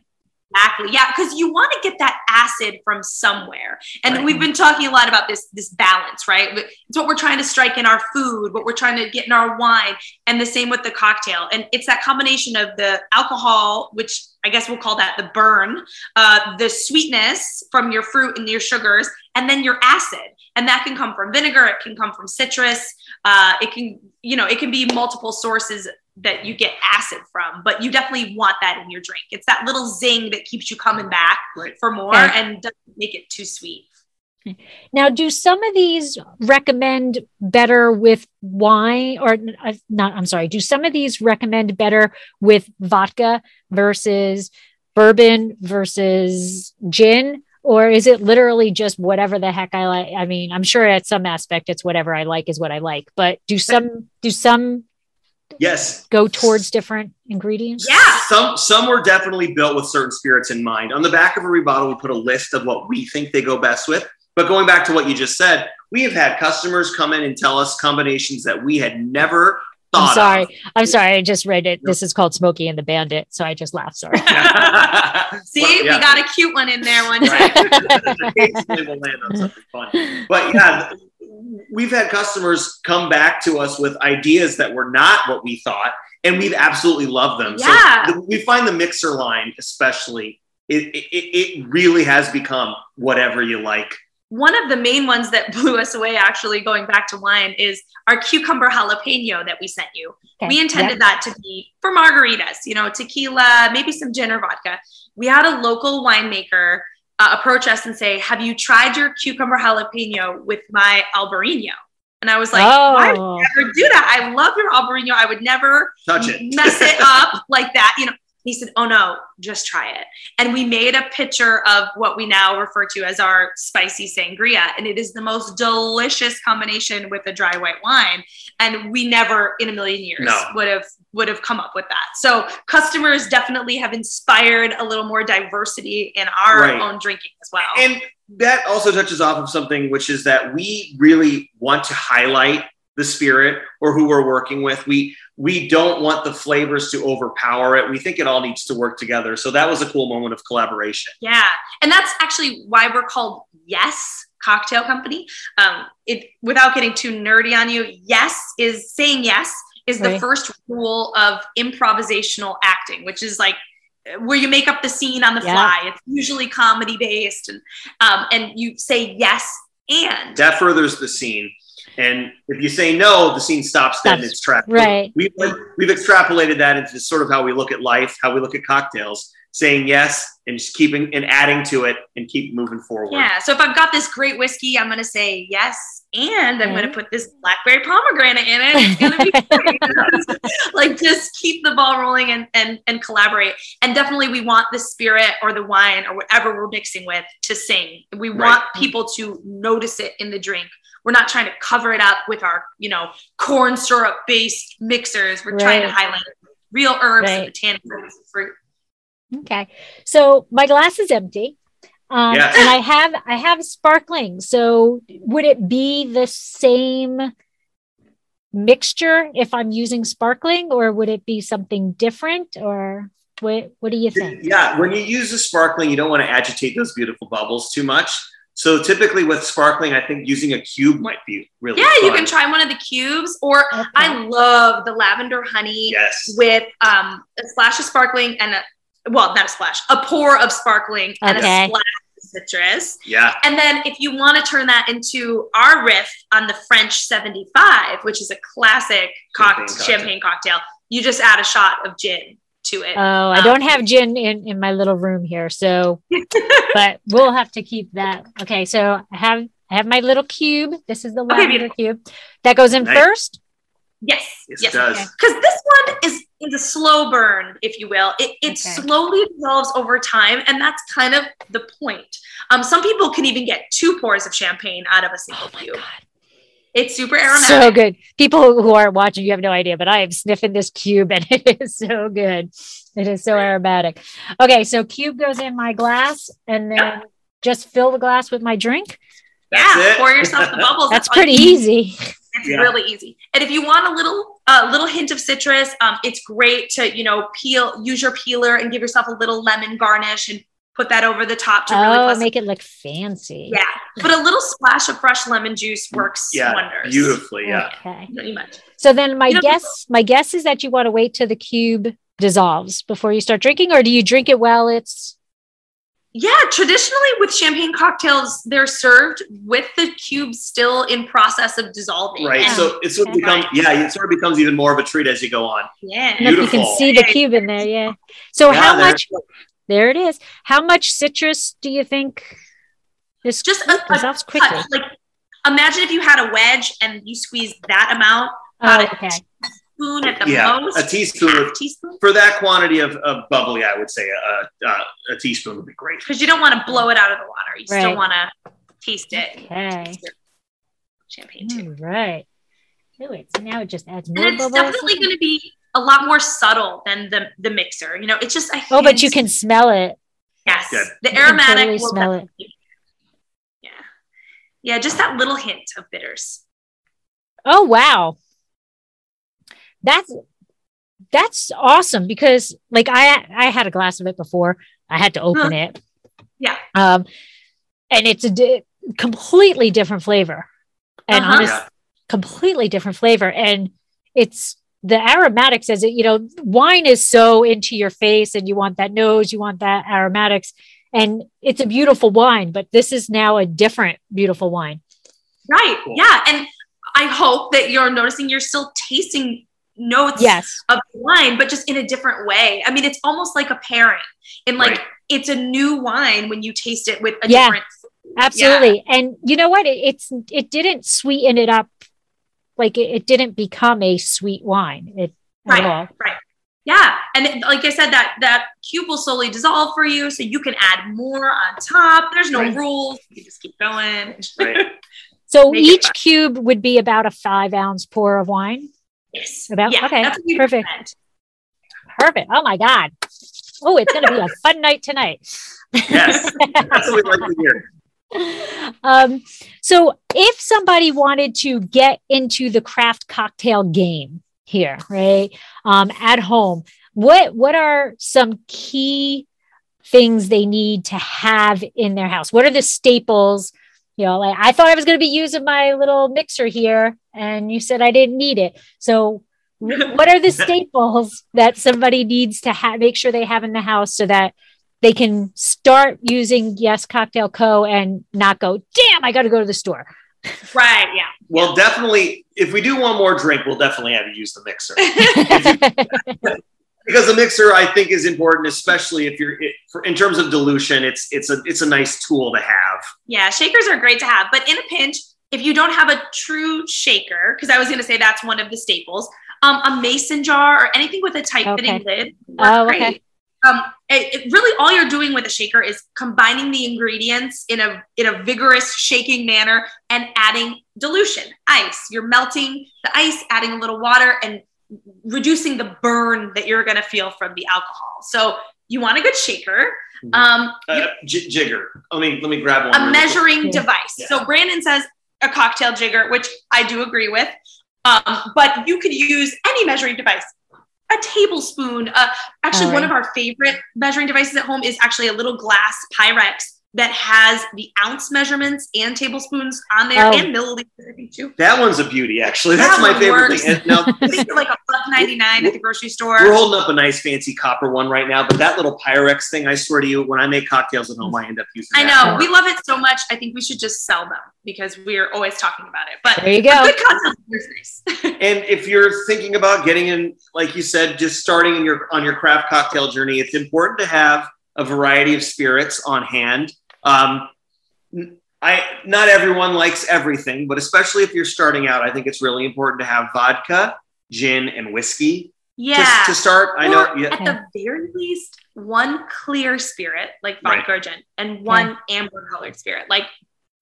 Exactly. Yeah, because you want to get that acid from somewhere. And Right. we've been talking a lot about this this balance, right? It's what we're trying to strike in our food, what we're trying to get in our wine, and the same with the cocktail. And it's that combination of the alcohol, which I guess we'll call that the burn, uh, the sweetness from your fruit and your sugars, and then your acid. And that can come from vinegar, it can come from citrus, uh, it can, you know, it can be multiple sources that you get acid from, but you definitely want that in your drink. It's that little zing that keeps you coming back Right. for more Okay. and doesn't make it too sweet. Now, do some of these recommend better with wine or uh, not? I'm sorry. Do some of these recommend better with vodka versus bourbon versus gin? Or is it literally just whatever the heck I like? I mean, I'm sure at some aspect it's whatever I like is what I like, but do some do some Yes. go towards different ingredients? Yeah. Some some were definitely built with certain spirits in mind. On the back of every bottle, we put a list of what we think they go best with. But going back to what you just said, we have had customers come in and tell us combinations that we had never I'm thought sorry. I'm sorry. I just read it. This is called Smokey and the Bandit. So I just laughed. Sorry. See, Well, yeah. we got a cute one in there one time. Right. Occasionally we'll land on something fun. But yeah, we've had customers come back to us with ideas that were not what we thought, and we've absolutely loved them. Yeah. So the, we find the mixer line, especially, it, it, it really has become whatever you like. One of the main ones that blew us away, actually, going back to wine, is our cucumber jalapeno that we sent you. Okay. We intended that to be for margaritas, you know, tequila, maybe some gin or vodka. We had a local winemaker uh, approach us and say, Have you tried your cucumber jalapeno with my Albarino? And I was like, Why would oh, you ever do that? I love your Albarino. I would never Touch it. mess it up like that. You know, he said, Oh no, just try it. And we made a picture of what we now refer to as our spicy sangria. And it is the most delicious combination with a dry white wine. And we never in a million years No. would have would have come up with that. So customers definitely have inspired a little more diversity in our Right. own drinking as well. And that also touches off of something, which is that we really want to highlight the spirit or who we're working with. We we don't want the flavors to overpower it. We think it all needs to work together. So that was a cool moment of collaboration. Yeah, and that's actually why we're called Yes Cocktail Company. Um, it without getting too nerdy on you, yes is saying yes is the Right. first rule of improvisational acting, which is like where you make up the scene on the Yeah. fly. It's usually comedy based, and um, and you say yes and That furthers the scene. And if you say no, the scene stops dead in its tracks. Right. We've, we've extrapolated that into sort of how we look at life, how we look at cocktails, saying yes and just keeping and adding to it and keep moving forward. yeah. So if I've got this great whiskey, I'm gonna say yes. And I'm Okay. going to put this blackberry pomegranate in it. It's going to be great. like just keep the ball rolling and, and and collaborate and definitely we want the spirit or the wine or whatever we're mixing with to sing we Right. want people to notice it in the drink we're not trying to cover it up with our you know corn syrup based mixers we're trying to highlight real herbs and botanicals botanical fruit okay. So my glass is empty. Um, Yes. and I have I have sparkling. So would it be the same mixture if I'm using sparkling, or would it be something different? Or what what do you think? Yeah, when you use the sparkling, you don't want to agitate those beautiful bubbles too much. So typically with sparkling, I think using a cube might be really yeah you can try one of the cubes or Okay. i love the lavender honey Yes. with um, a splash of sparkling and a well, not a splash, a pour of sparkling and a splash of citrus. Yeah. And then if you want to turn that into our riff on the French 75, which is a classic Champagne cocktail, cocktail. champagne cocktail, you just add a shot of gin to it. Oh, I Um, don't have gin in, in my little room here, so but we'll have to keep that. Okay, so I have I have my little cube. This is the Okay, lavender beautiful. cube. That goes in Nice. first. yes. Yes, yes. it does. okay. Because this one is is a slow burn, if you will. It, it Okay. slowly dissolves over time, and that's kind of the point. Um, some people can even get two pours of champagne out of a single Oh my cube. god. It's super aromatic. So good. People who aren't watching, you have no idea, but I am sniffing this cube and it is so good. It is so aromatic. Okay, so cube goes in my glass and then just fill the glass with my drink. That's yeah, it. pour yourself the bubbles. That's pretty easy. It's Yeah. really easy. And if you want a little a little hint of citrus, um, it's great to you know peel use your peeler and give yourself a little lemon garnish and put that over the top to really Oh, plus. make it look fancy. yeah, but a little splash of fresh lemon juice works Yeah. wonders. Beautifully. Yeah. Okay. Pretty much. So then my You know- guess my guess is that you want to wait till the cube dissolves before you start drinking, or do you drink it while it's Yeah, traditionally with champagne cocktails, they're served with the cube still in process of dissolving. Right. Yeah. So it sort of Okay. become yeah, it sort of becomes even more of a treat as you go on. Yeah. and if you can see the cube in there, yeah. So Yeah, how much there it is. How much citrus do you think this Just a, a dissolves quickly? touch. Like imagine if you had a wedge and you squeezed that amount, Oh, about a okay. spoon at the Yeah, most. a teaspoon of- teaspoon. For that quantity of, of bubbly, I would say a, a, a teaspoon would be great. Because you don't want to blow it out of the water. You still want to taste it. Okay. Champagne too. All right. Do it. So now it just adds more And it's bubbles. definitely going to be a lot more subtle than the the mixer. You know, it's just a Oh, but you can smell it. yes, Good. the You aromatic totally will smell it. Yeah, yeah, just that little hint of bitters. Oh wow. That's that's awesome because like I I had a glass of it before. I had to open Huh. it. Yeah. Um and it's a di- completely different flavor. And Uh-huh. honest, Yeah. completely different flavor and it's the aromatics as it you know wine is so into your face and you want that nose you want that aromatics and it's a beautiful wine but this is now a different beautiful wine Right. Cool. Yeah, and I hope that you're noticing you're still tasting notes yes of wine, but just in a different way. I mean, it's almost like a pairing. And like Right. it's a new wine when you taste it with a Yeah. different absolutely and you know what it, it's it didn't sweeten it up like it, it didn't become a sweet wine it Right. at Yeah, and it- like I said, that that cube will slowly dissolve for you, so you can add more on top. There's no Right. rules; you can just keep going. Right. so Make each cube would be about a five ounce pour of wine yes, About- yeah, okay, that's what perfect. recommend. perfect oh my god oh it's gonna be a fun night tonight Yes. That's what we like to hear. um, so if somebody wanted to get into the craft cocktail game here, right, um, at home, what what are some key things they need to have in their house? What are the staples? You know, like I thought I was going to be using my little mixer here, and you said I didn't need it. So, what are the staples that somebody needs to have? Make sure they have in the house so that they can start using Yes Cocktail Co. and not go, damn, I got to go to the store. Right? Yeah. Well, definitely, if we do one more drink, we'll definitely have you use the mixer. because the mixer I think is important, especially if you're it, for, in terms of dilution. It's it's a it's a nice tool to have. Yeah, shakers are great to have, but in a pinch, if you don't have a true shaker, because I was going to say that's one of the staples, um, a mason jar or anything with a tight fitting lid. Oh, great. okay. Um, it, it really all you're doing with a shaker is combining the ingredients in a in a vigorous shaking manner and adding dilution, ice. You're melting the ice, adding a little water, and reducing the burn that you're going to feel from the alcohol. So you want a good shaker. Mm-hmm. Um, Uh, j- jigger. Let me let me grab one. a really quick. measuring Yeah. device. Yeah. So Brandon says a cocktail jigger, which I do agree with. Um, but you could use any measuring device. A tablespoon. Uh, actually, All one of our favorite measuring devices at home is actually a little glass Pyrex that has the ounce measurements and tablespoons on there Oh. and milliliters, I think too. That one's a beauty, actually. That's That my favorite works. thing. And now, I think they're like a buck ninety nine at the grocery store. we're holding up a nice fancy copper one right now, but that little Pyrex thing, I swear to you, when I make cocktails at home, I end up using it. I know more. we love it so much. I think we should just sell them because we're always talking about it. But There you go. a good cocktail is nice. And if you're thinking about getting in, like you said, just starting in your on your craft cocktail journey, it's important to have a variety of spirits on hand. Um, I not everyone likes everything, but especially if you're starting out, I think it's really important to have vodka, gin, and whiskey yeah. to, to start. I know. Yeah, at the very least, one clear spirit like vodka or gin, and one amber colored spirit like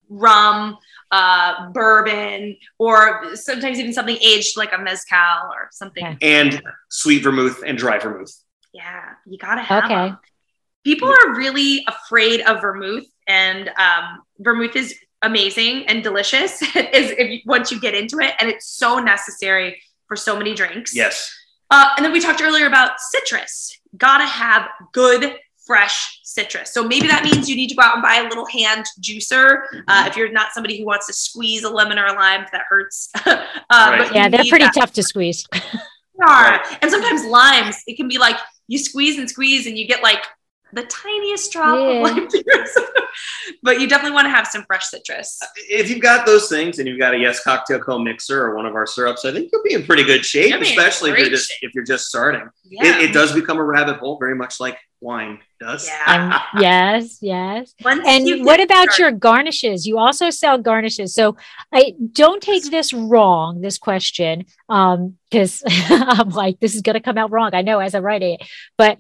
rum, uh, bourbon, or sometimes even something aged like a mezcal or something. Okay. and sweet vermouth and dry vermouth. Yeah, you gotta have Okay. them. People are really afraid of vermouth, and um, vermouth is amazing and delicious. is if you, once you get into it, and it's so necessary for so many drinks. Yes. Uh, and then we talked earlier about citrus. Gotta have good, fresh citrus. So maybe that means you need to go out and buy a little hand juicer uh, if you're not somebody who wants to squeeze a lemon or a lime. That hurts. uh, Right. but Yeah, they're pretty that tough to squeeze. are. And sometimes limes, it can be like you squeeze and squeeze and you get like the tiniest drop Yeah. of lime juice. but you definitely want to have some fresh citrus. If you've got those things and you've got a Yes Cocktail Co mixer or one of our syrups, I think you'll be in pretty good shape, You'll be in especially if you're just shape. if you're just starting. Yeah. It, it does become a rabbit hole, very much like wine does. Yeah. Um, yes, yes. Once And what about started- your garnishes? You also sell garnishes. So I don't take this wrong, this question, um, because I'm like, this is gonna come out wrong. I know as I'm writing it, but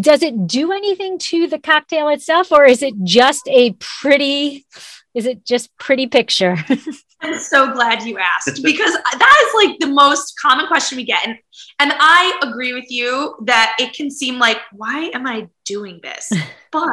does it do anything to the cocktail itself, or is it just a pretty is it just pretty picture? I'm so glad you asked because that is like the most common question we get. And and I agree with you that it can seem like, why am I doing this? But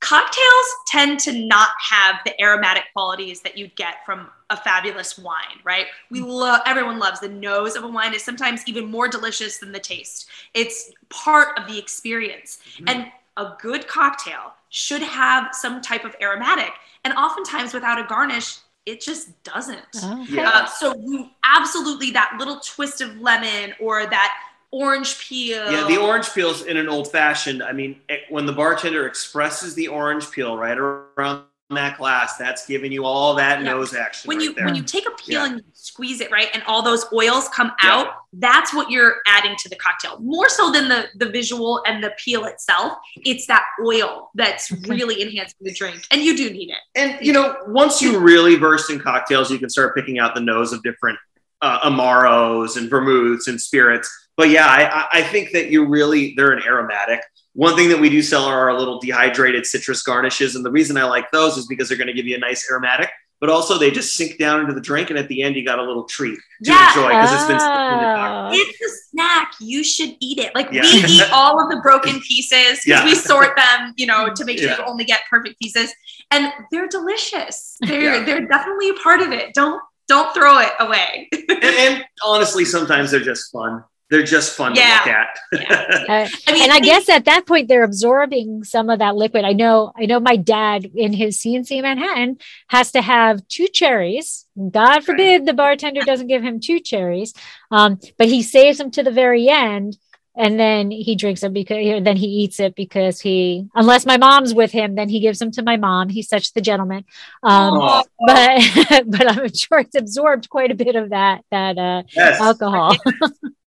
cocktails tend to not have the aromatic qualities that you'd get from a fabulous wine, right? We love everyone loves the nose of a wine is sometimes even more delicious than the taste. It's part of the experience. And a good cocktail should have some type of aromatic. And oftentimes without a garnish, it just doesn't. Okay. Yeah. Uh, so you absolutely that little twist of lemon or that orange peel. Yeah, the orange peel's in an old fashioned. I mean, it, when the bartender expresses the orange peel right around that glass, that's giving you all that Yeah. nose action. when right you there. when you take a peel Yeah. and you squeeze it right and all those oils come Yeah. out that's what you're adding to the cocktail more so than the the visual and the peel itself it's that oil that's really enhancing the drink and you do need it And you know, once you really burst in cocktails, you can start picking out the nose of different uh, amaros and vermouths and spirits. But yeah, I, I- I think that you're really they're an aromatic. One thing that we do sell are our little dehydrated citrus garnishes, and the reason I like those is because they're going to give you a nice aromatic, but also they just sink down into the drink, and at the end you got a little treat to Yeah. enjoy because it's been stuck in the cocktail. Oh. it's a snack you should eat it like Yeah. we eat all of the broken pieces because Yeah. we sort them you know to make sure Yeah. you only get perfect pieces and they're delicious they're Yeah. they're definitely a part of it don't don't throw it away and, and honestly, sometimes they're just fun. They're just fun Yeah. to look at. Uh, I mean, and I guess at that point they're absorbing some of that liquid. I know, I know my dad in his CNC Manhattan has to have two cherries. God forbid the bartender doesn't give him two cherries. Um, but he saves them to the very end and then he drinks them because then he eats it because he unless my mom's with him, then he gives them to my mom. He's such the gentleman. Um Oh, but but I'm sure it's absorbed quite a bit of that that uh yes. alcohol.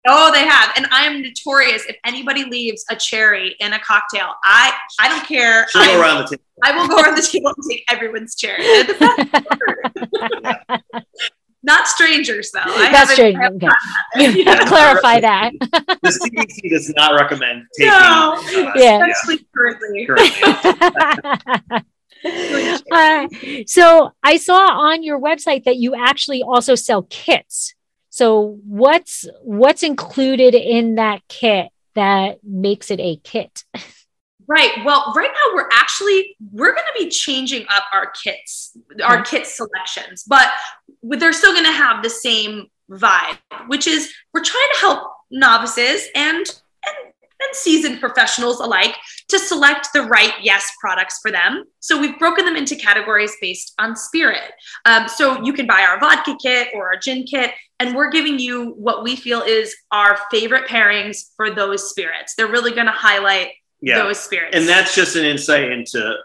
Oh, they have. And I am notorious if anybody leaves a cherry in a cocktail. I I don't care. She'll go I, around the table. I will go around the table and take everyone's cherry. They're the best part. Not strangers though. I That's haven't- true. Okay. Yeah. Clarify that. The CDC does not recommend taking. No. uh, Yeah. Especially currently. currently. Uh, so I saw on your website that you actually also sell kits. So what's what's included in that kit that makes it a kit? Right. Well, right now we're actually we're going to be changing up our kits, our Okay. kit selections, but they're still going to have the same vibe, which is we're trying to help novices and and and seasoned professionals alike to select the right yes products for them. So we've broken them into categories based on spirit. Um, so you can buy our vodka kit or our gin kit, and we're giving you what we feel is our favorite pairings for those spirits. They're really going to highlight Yeah. those spirits. And that's just an insight into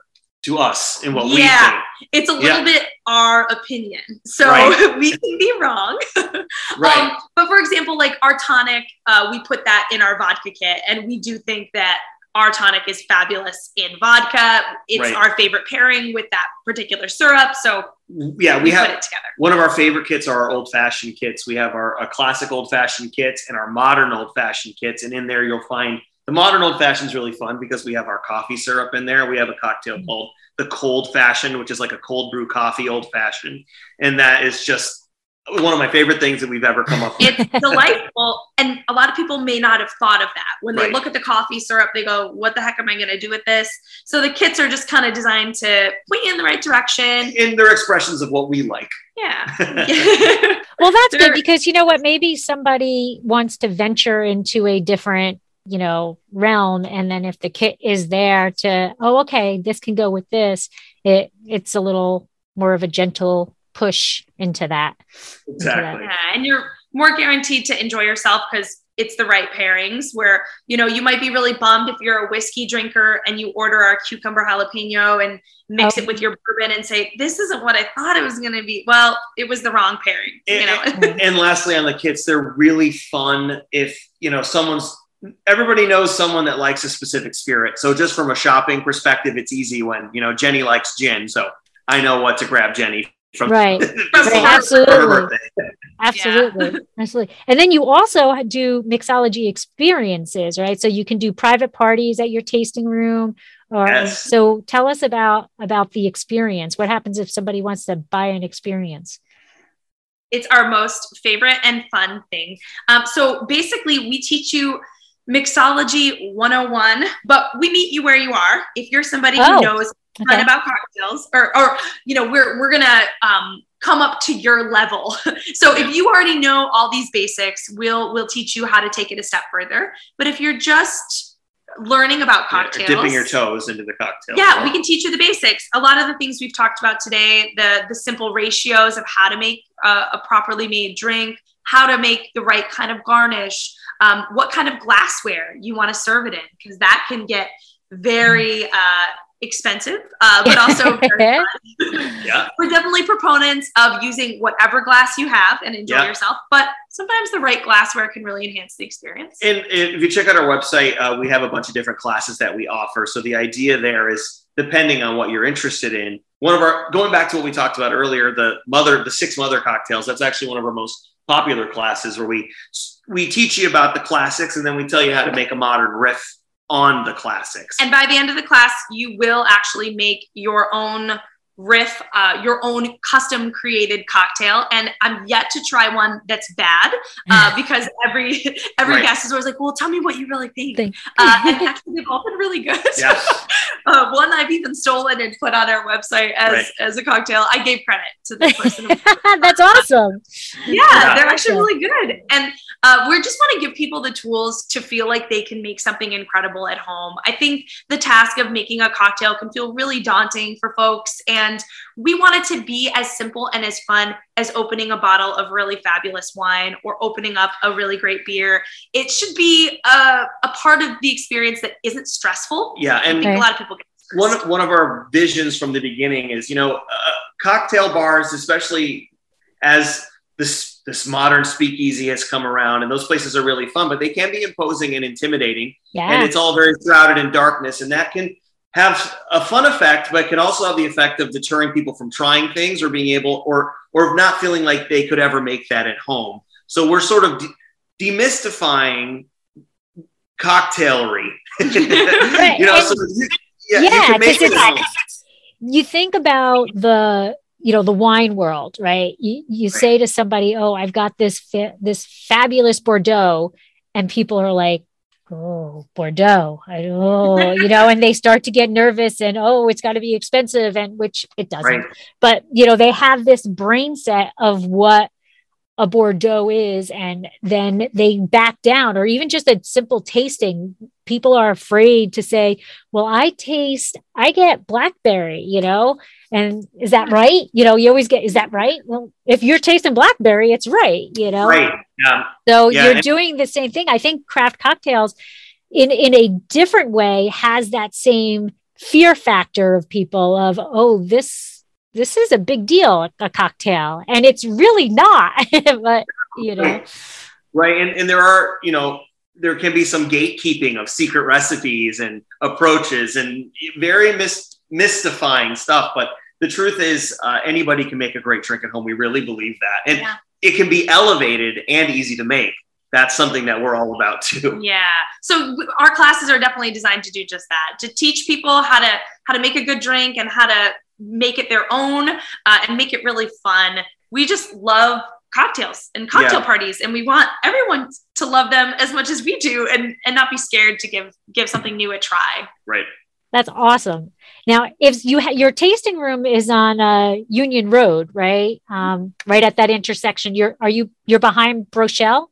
to us and what we think. it's a little Yeah. bit our opinion. So Right. we can be wrong. Right. Um, but for example, like our tonic, uh, we put that in our vodka kit, and we do think that our tonic is fabulous in vodka. It's Right. our favorite pairing with that particular syrup. So yeah, we we, have put it together. one of our favorite kits are our old fashioned kits. We have our, our classic old fashioned kits and our modern old fashioned kits. And in there, you'll find the modern old fashioned is really fun because we have our coffee syrup in there. We have a cocktail mm-hmm. called the cold fashioned, which is like a cold brew coffee old fashioned. And that is just one of my favorite things that we've ever come up with. It's delightful. And a lot of people may not have thought of that. When they Right. look at the coffee syrup, they go, What the heck am I going to do with this? So the kits are just kind of designed to point you in the right direction. And they're expressions of what we like. Yeah. Well, that's There- good because you know what? Maybe somebody wants to venture into a different, you know, realm, and then if the kit is there to, oh, okay, this can go with this, it it's a little more of a gentle push into that. Exactly. Yeah, and you're more guaranteed to enjoy yourself because it's the right pairings where you know you might be really bummed if you're a whiskey drinker and you order our cucumber jalapeno and mix Oh. it with your bourbon and say this isn't what i thought it was going to be well it was the wrong pairing you know And, and lastly, on the kits, they're really fun if you know someone's. Everybody knows someone that likes a specific spirit. So just from a shopping perspective, it's easy when you know Jenny likes gin, so I know what to grab Jenny from. Right. From for her- her absolutely. birthday. Absolutely. Absolutely. And then you also do mixology experiences, right? So you can do private parties at your tasting room or Yes. so tell us about about the experience. What happens if somebody wants to buy an experience? it's our most favorite and fun thing. Um, so basically, we teach you mixology 101, but we meet you where you are. If you're somebody Oh, who knows ton about cocktails, or, or you know, we're we're gonna um, come up to your level. so if you already know all these basics, we'll we'll teach you how to take it a step further. But if you're just learning about Yeah, cocktails, dipping your toes into the cocktail. yeah, we can teach you the basics. A lot of the things we've talked about today, the the simple ratios of how to make uh, a properly made drink, how to make the right kind of garnish, um, what kind of glassware you want to serve it in, because that can get very uh, expensive, uh, but also very fun. Yeah. We're definitely proponents of using whatever glass you have and enjoy Yeah. yourself, but sometimes the right glassware can really enhance the experience. And if you check out our website, uh, we have a bunch of different classes that we offer. So the idea there is depending on what you're interested in. One of our going back to what we talked about earlier, the mother, the six mother cocktails. That's actually one of our most popular classes where we we teach you about the classics and then we tell you how to make a modern riff on the classics. And by the end of the class, you will actually make your own riff, uh, your own custom created cocktail. And I'm yet to try one that's bad uh, because every every Right. guest is always like, "Well, tell me what you really think." Think. Uh, and actually, they've all been really good. Yeah. uh, one I've even stolen and put on our website as Right. as a cocktail. I gave credit to the person. That's awesome. yeah, Yeah. they're actually really good. And uh, we just want to give people the tools to feel like they can make something incredible at home. I think the task of making a cocktail can feel really daunting for folks. And we want it to be as simple and as fun as opening a bottle of really fabulous wine or opening up a really great beer. It should be a, a part of the experience that isn't stressful. yeah, I and think Okay. a lot of people get stressed. one one of our visions from the beginning is you know uh, cocktail bars especially as this this modern speakeasy has come around and those places are really fun but they can be imposing and intimidating and it's all very shrouded in darkness and that can have a fun effect but can also have the effect of deterring people from trying things or being able or or not feeling like they could ever make that at home. So we're sort of de- demystifying cocktaillery. You know so you, yeah, you Yeah, can make 'cause it you think about the you know the wine world right? You, you say to somebody oh i've got this fa- this fabulous bordeaux and people are like oh bordeaux I, oh you know and they start to get nervous and oh it's got to be expensive and which it doesn't Right. but you know they have this brain set of what a bordeaux is and then they back down or even just a simple tasting people are afraid to say, well, I taste, I get blackberry, you know, and is that hmm. right? You know, you always get, is that right? Well, if you're tasting blackberry, it's right, you know? Right. Yeah. So Yeah, you're and- doing the same thing. I think craft cocktails in, in a different way has that same fear factor of people of, oh, this, this is a big deal, a cocktail. And it's really not, but you know, Right. And, and there are, you know, there can be some gatekeeping of secret recipes and approaches and very mis- mystifying stuff. But the truth is, uh, anybody can make a great drink at home. We really believe that. And Yeah. It can be elevated and easy to make. That's something that we're all about too. Yeah. So our classes are definitely designed to do just that, to teach people how to how to make a good drink and how to make it their own uh, and make it really fun. We just love cocktails and cocktail Yeah. parties and we want everyone to love them as much as we do and and not be scared to give give something new a try. Right. That's awesome. Now, if you ha- your tasting room is on uh, Union Road, right? Um, right at that intersection. You're are you you're behind Brochelle?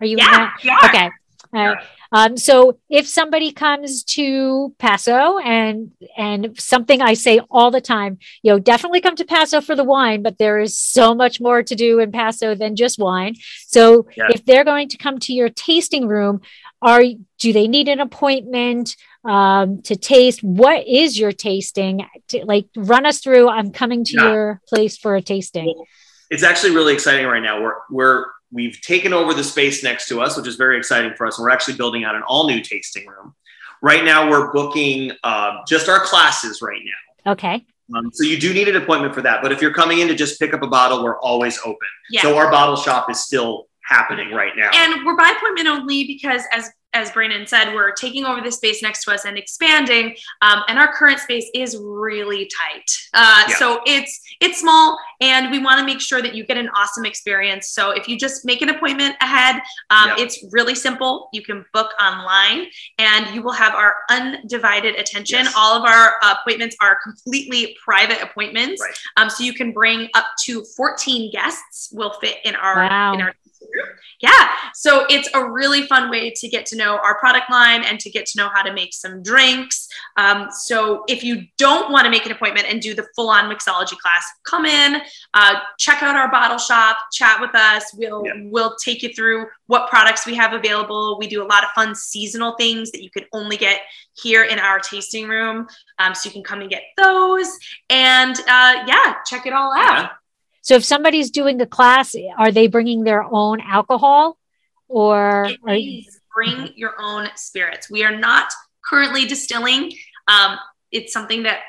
Are you Yeah, yeah. Okay. All right. Um, so if somebody comes to Paso and and something I say all the time, you know, definitely come to Paso for the wine, but there is so much more to do in Paso than just wine. So if they're going to come to your tasting room, are do they need an appointment um, to taste? What is your tasting? To, like run us through. I'm coming to Yeah. your place for a tasting. Well, it's actually really exciting right now. We're we're we've taken over the space next to us, which is very exciting for us. And we're actually building out an all new tasting room. Right now, we're booking uh, just our classes right now. Okay. Um, so you do need an appointment for that. But if you're coming in to just pick up a bottle, we're always open. Yeah. So our bottle shop is still happening right now. And we're by appointment only because, as as Brandon said, we're taking over the space next to us and expanding. Um, and our current space is really tight, uh, Yeah. so it's it's small, and we want to make sure that you get an awesome experience. So if you just make an appointment ahead, um, Yeah. it's really simple. You can book online, and you will have our undivided attention. Yes. All of our appointments are completely private appointments, Right. um, so you can bring up to 14 guests. Will fit in our Wow. in our yeah. So it's a really fun way to get to know our product line and to get to know how to make some drinks. Um, so if you don't want to make an appointment and do the full on mixology class, come in, uh, check out our bottle shop, chat with us. We'll, Yeah. we'll take you through what products we have available. We do a lot of fun seasonal things that you can only get here in our tasting room. Um, so you can come and get those and uh, yeah, check it all out. Yeah. So if somebody's doing a class, are they bringing their own alcohol or It are, is bring your own spirits. We are not currently distilling. Um, it's something that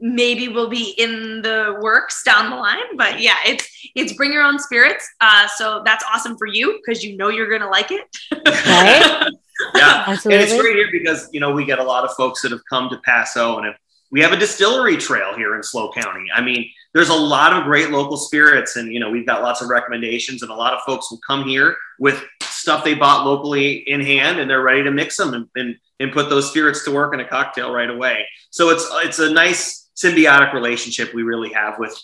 maybe will be in the works down the line, but yeah, it's it's bring your own spirits. Uh, so that's awesome for you because you know you're gonna like it. Right. Yeah. absolutely? And it's great here because you know we get a lot of folks that have come to Paso, and if we have a distillery trail here in SLO County. I mean, there's a lot of great local spirits, and you know we've got lots of recommendations, and a lot of folks will come here with stuff they bought locally in hand, and they're ready to mix them and, and and put those spirits to work in a cocktail right away. So it's it's a nice symbiotic relationship we really have with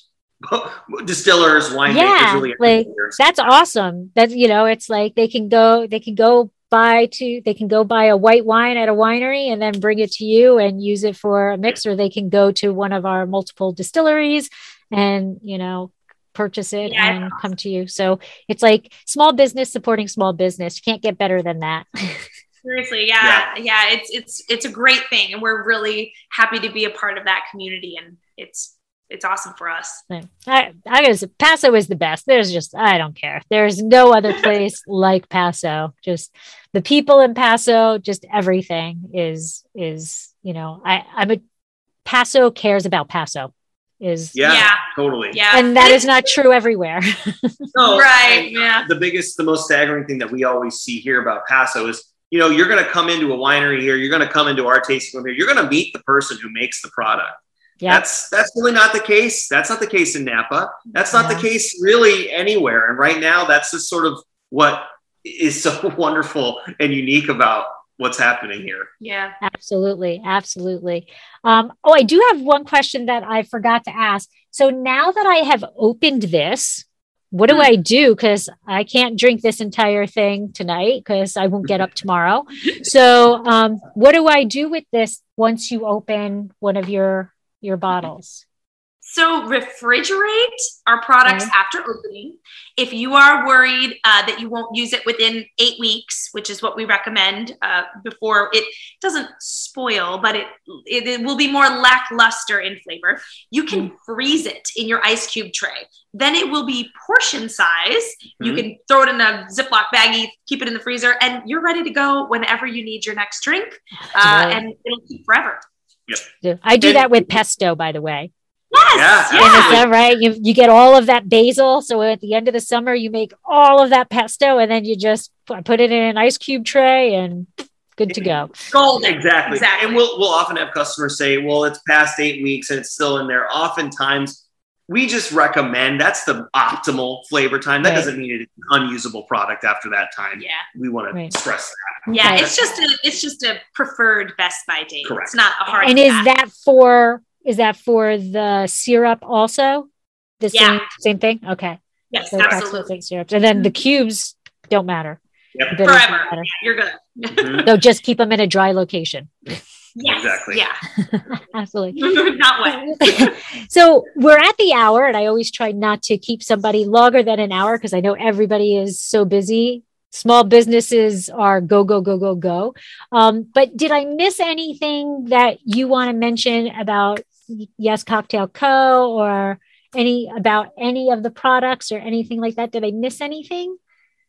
distillers, winemakers, Yeah, really like. That's awesome. that you know, it's like they can go they can go buy to they can go buy a white wine at a winery and then bring it to you and use it for a mix or they can go to one of our multiple distilleries and you know purchase it Yeah. and come to you. So it's like small business supporting small business. You can't get better than that. Seriously, yeah, yeah, It's it's it's a great thing, and we're really happy to be a part of that community, and it's it's awesome for us. I, I gotta say, Paso is the best. There's just, I don't care. There's no other place like Paso. Just the people in Paso, just everything is, is, you know, I, I'm a Paso cares about Paso is, yeah, Yeah. totally. Yeah, and that is not true everywhere. No, right. and Yeah, The biggest, the most staggering thing that we always see here about Paso is, you know, you're going to come into a winery here, you're going to come into our tasting room here, you're going to meet the person who makes the product. yeah. That's that's really not the case. That's not the case in Napa. That's not Yeah. the case really anywhere. And right now, that's just sort of what is so wonderful and unique about what's happening here. yeah. Absolutely, absolutely. Um, oh, I do have one question that I forgot to ask. So now that I have opened this, what do I do? Because I can't drink this entire thing tonight because I won't get up tomorrow. So, um, what do I do with this once you open one of your your bottles? So refrigerate our products Okay. after opening. If you are worried uh, that you won't use it within eight weeks, which is what we recommend uh, before it doesn't spoil, but it, it it will be more lackluster in flavor, you can freeze it in your ice cube tray. Then it will be portion size. You Mhm. can throw it in a Ziploc baggie, keep it in the freezer, and you're ready to go whenever you need your next drink. Uh, and it'll keep forever. I do that with pesto, by the way. Yes, Yeah, And is that right? You, you get all of that basil. So at the end of the summer, you make all of that pesto and then you just put it in an ice cube tray and good to go. golden. Exactly. Exactly. And we'll we'll often have customers say, "Well, it's past eight weeks and it's still in there." Oftentimes, we just recommend that's the optimal flavor time. That Right. doesn't mean it's an unusable product after that time. Yeah. We want to Right. stress Yeah, Right. it's just a it's just a preferred Best Buy date. Correct. It's not a hard. And is that for is that for the syrup also? The Yeah. same same thing? Okay. yes, So absolutely and syrups. And then the cubes don't matter. Yep. The don't forever. matter. You're good. that. Mhm. So just keep them in a dry location. Yes, Exactly. Yeah, Absolutely. not wet. so we're at the hour, and I always try not to keep somebody longer than an hour because I know everybody is so busy. Small businesses are go, go, go, go, go. Um, but did I miss anything that you want to mention about Yes Cocktail Co. or any about any of the products or anything like that? Did I miss anything?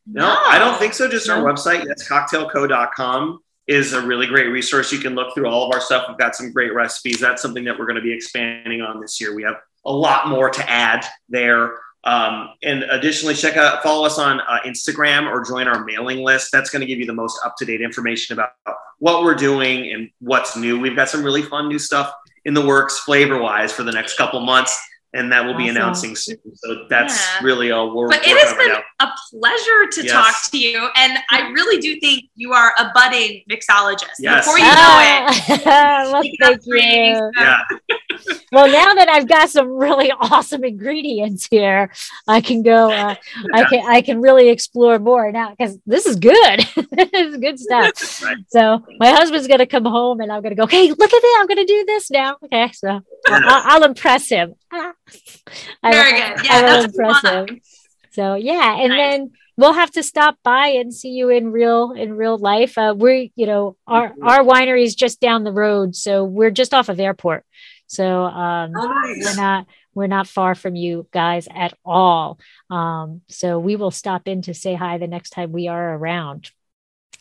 No, I don't think so. Just our No. website, yes, cocktailco.com is a really great resource. You can look through all of our stuff. We've got some great recipes. That's something that we're going to be expanding on this year. We have a lot more to add there. Um, and additionally, check out, follow us on uh, Instagram or join our mailing list. That's going to give you the most up to date information about what we're doing and what's new. We've got some really fun new stuff in the works, flavor wise, for the next couple months, and that will be announcing soon. So that's Yeah. really all we're. But it has on right been now. a pleasure to Yes. talk to you, and I really do think you are a budding mixologist. Yes. Before you know it, Ah, well, thank you. Yeah. Well, now that I've got some really awesome ingredients here, I can go. Uh, I can I can really explore more now because this is good. this is good stuff. Right. So my husband's gonna come home and I'm gonna go. Hey, look at that! I'm gonna do this now. Okay, so I'll, I'll- I'll impress him. I- Very I- good. Yeah, will that's impress fun. So yeah, and Nice. then we'll have to stop by and see you in real in real life. Uh, we're you know our Mhm. our winery is just down the road, so we're just off of airport. So um, Oh, nice. we're not we're not far from you guys at all. Um, so we will stop in to say hi the next time we are around.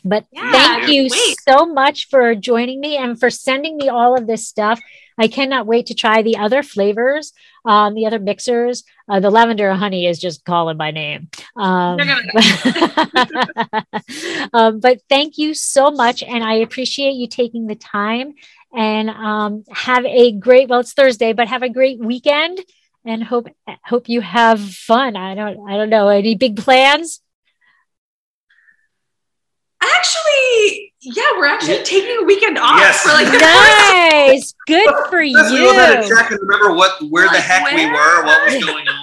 But Yeah, thank you wait. so much for joining me and for sending me all of this stuff. I cannot wait to try the other flavors, um, the other mixers. Uh, the lavender honey is just calling my name. Um, um, but thank you so much, and I appreciate you taking the time. And um, have a great. Well, it's Thursday, but have a great weekend, and hope hope you have fun. I don't I don't know any big plans. Actually, yeah, we're actually Yeah. taking a weekend off Yes. for like the first Nice, good for Just a little bit of you. check and remember what where the Like, heck we were, what was going on.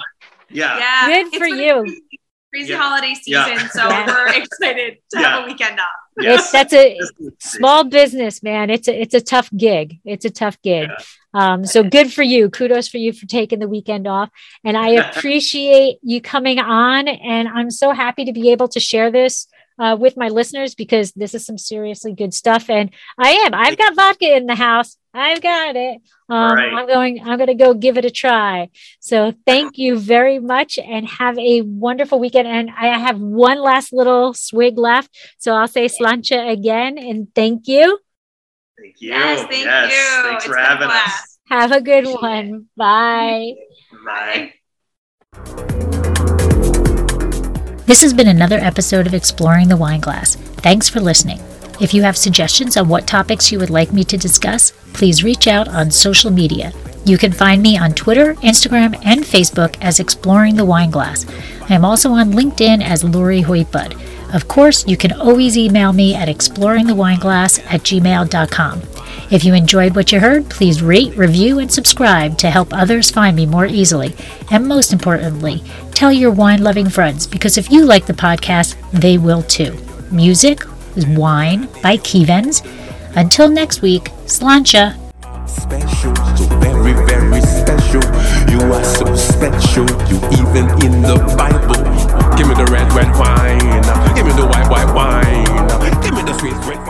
Yeah. Yeah, Good it's for you. crazy- Crazy Yeah. holiday Yeah. season, so we're excited to Yeah. have a weekend off. It's that's a small business, man. It's a it's a tough gig. It's a tough gig. Yeah. Um, so good for you. Kudos for you for taking the weekend off. And I appreciate you coming on. And I'm so happy to be able to share this uh, with my listeners because this is some seriously good stuff. And I am. I've got vodka in the house. I've got it. Um, right. I'm going. I'm going to go give it a try. So thank you very much, and have a wonderful weekend. And I have one last little swig left, so I'll say sláinte again, and thank you. Thank you. Yes, thank Yes, you. Thanks It's for been a having us. Have a good Appreciate it. one. Bye. Bye. This has been another episode of Exploring the Wine Glass. Thanks for listening. If you have suggestions on what topics you would like me to discuss, please reach out on social media. You can find me on Twitter, Instagram, and Facebook as Exploring the Wine Glass. I am also on LinkedIn as Lori Hoyt Budd. Of course, you can always email me at exploringthewineglass at gmail.com. If you enjoyed what you heard, please rate, review, and subscribe to help others find me more easily. And most importantly, tell your wine loving friends because if you like the podcast, they will too. Music is Wine by Kevens. Until next week, sláinte. Special, so very, very special. You are so special, you even in the Bible. Give me the red, red wine. Give me the white, white wine. Give me the sweet, sweet.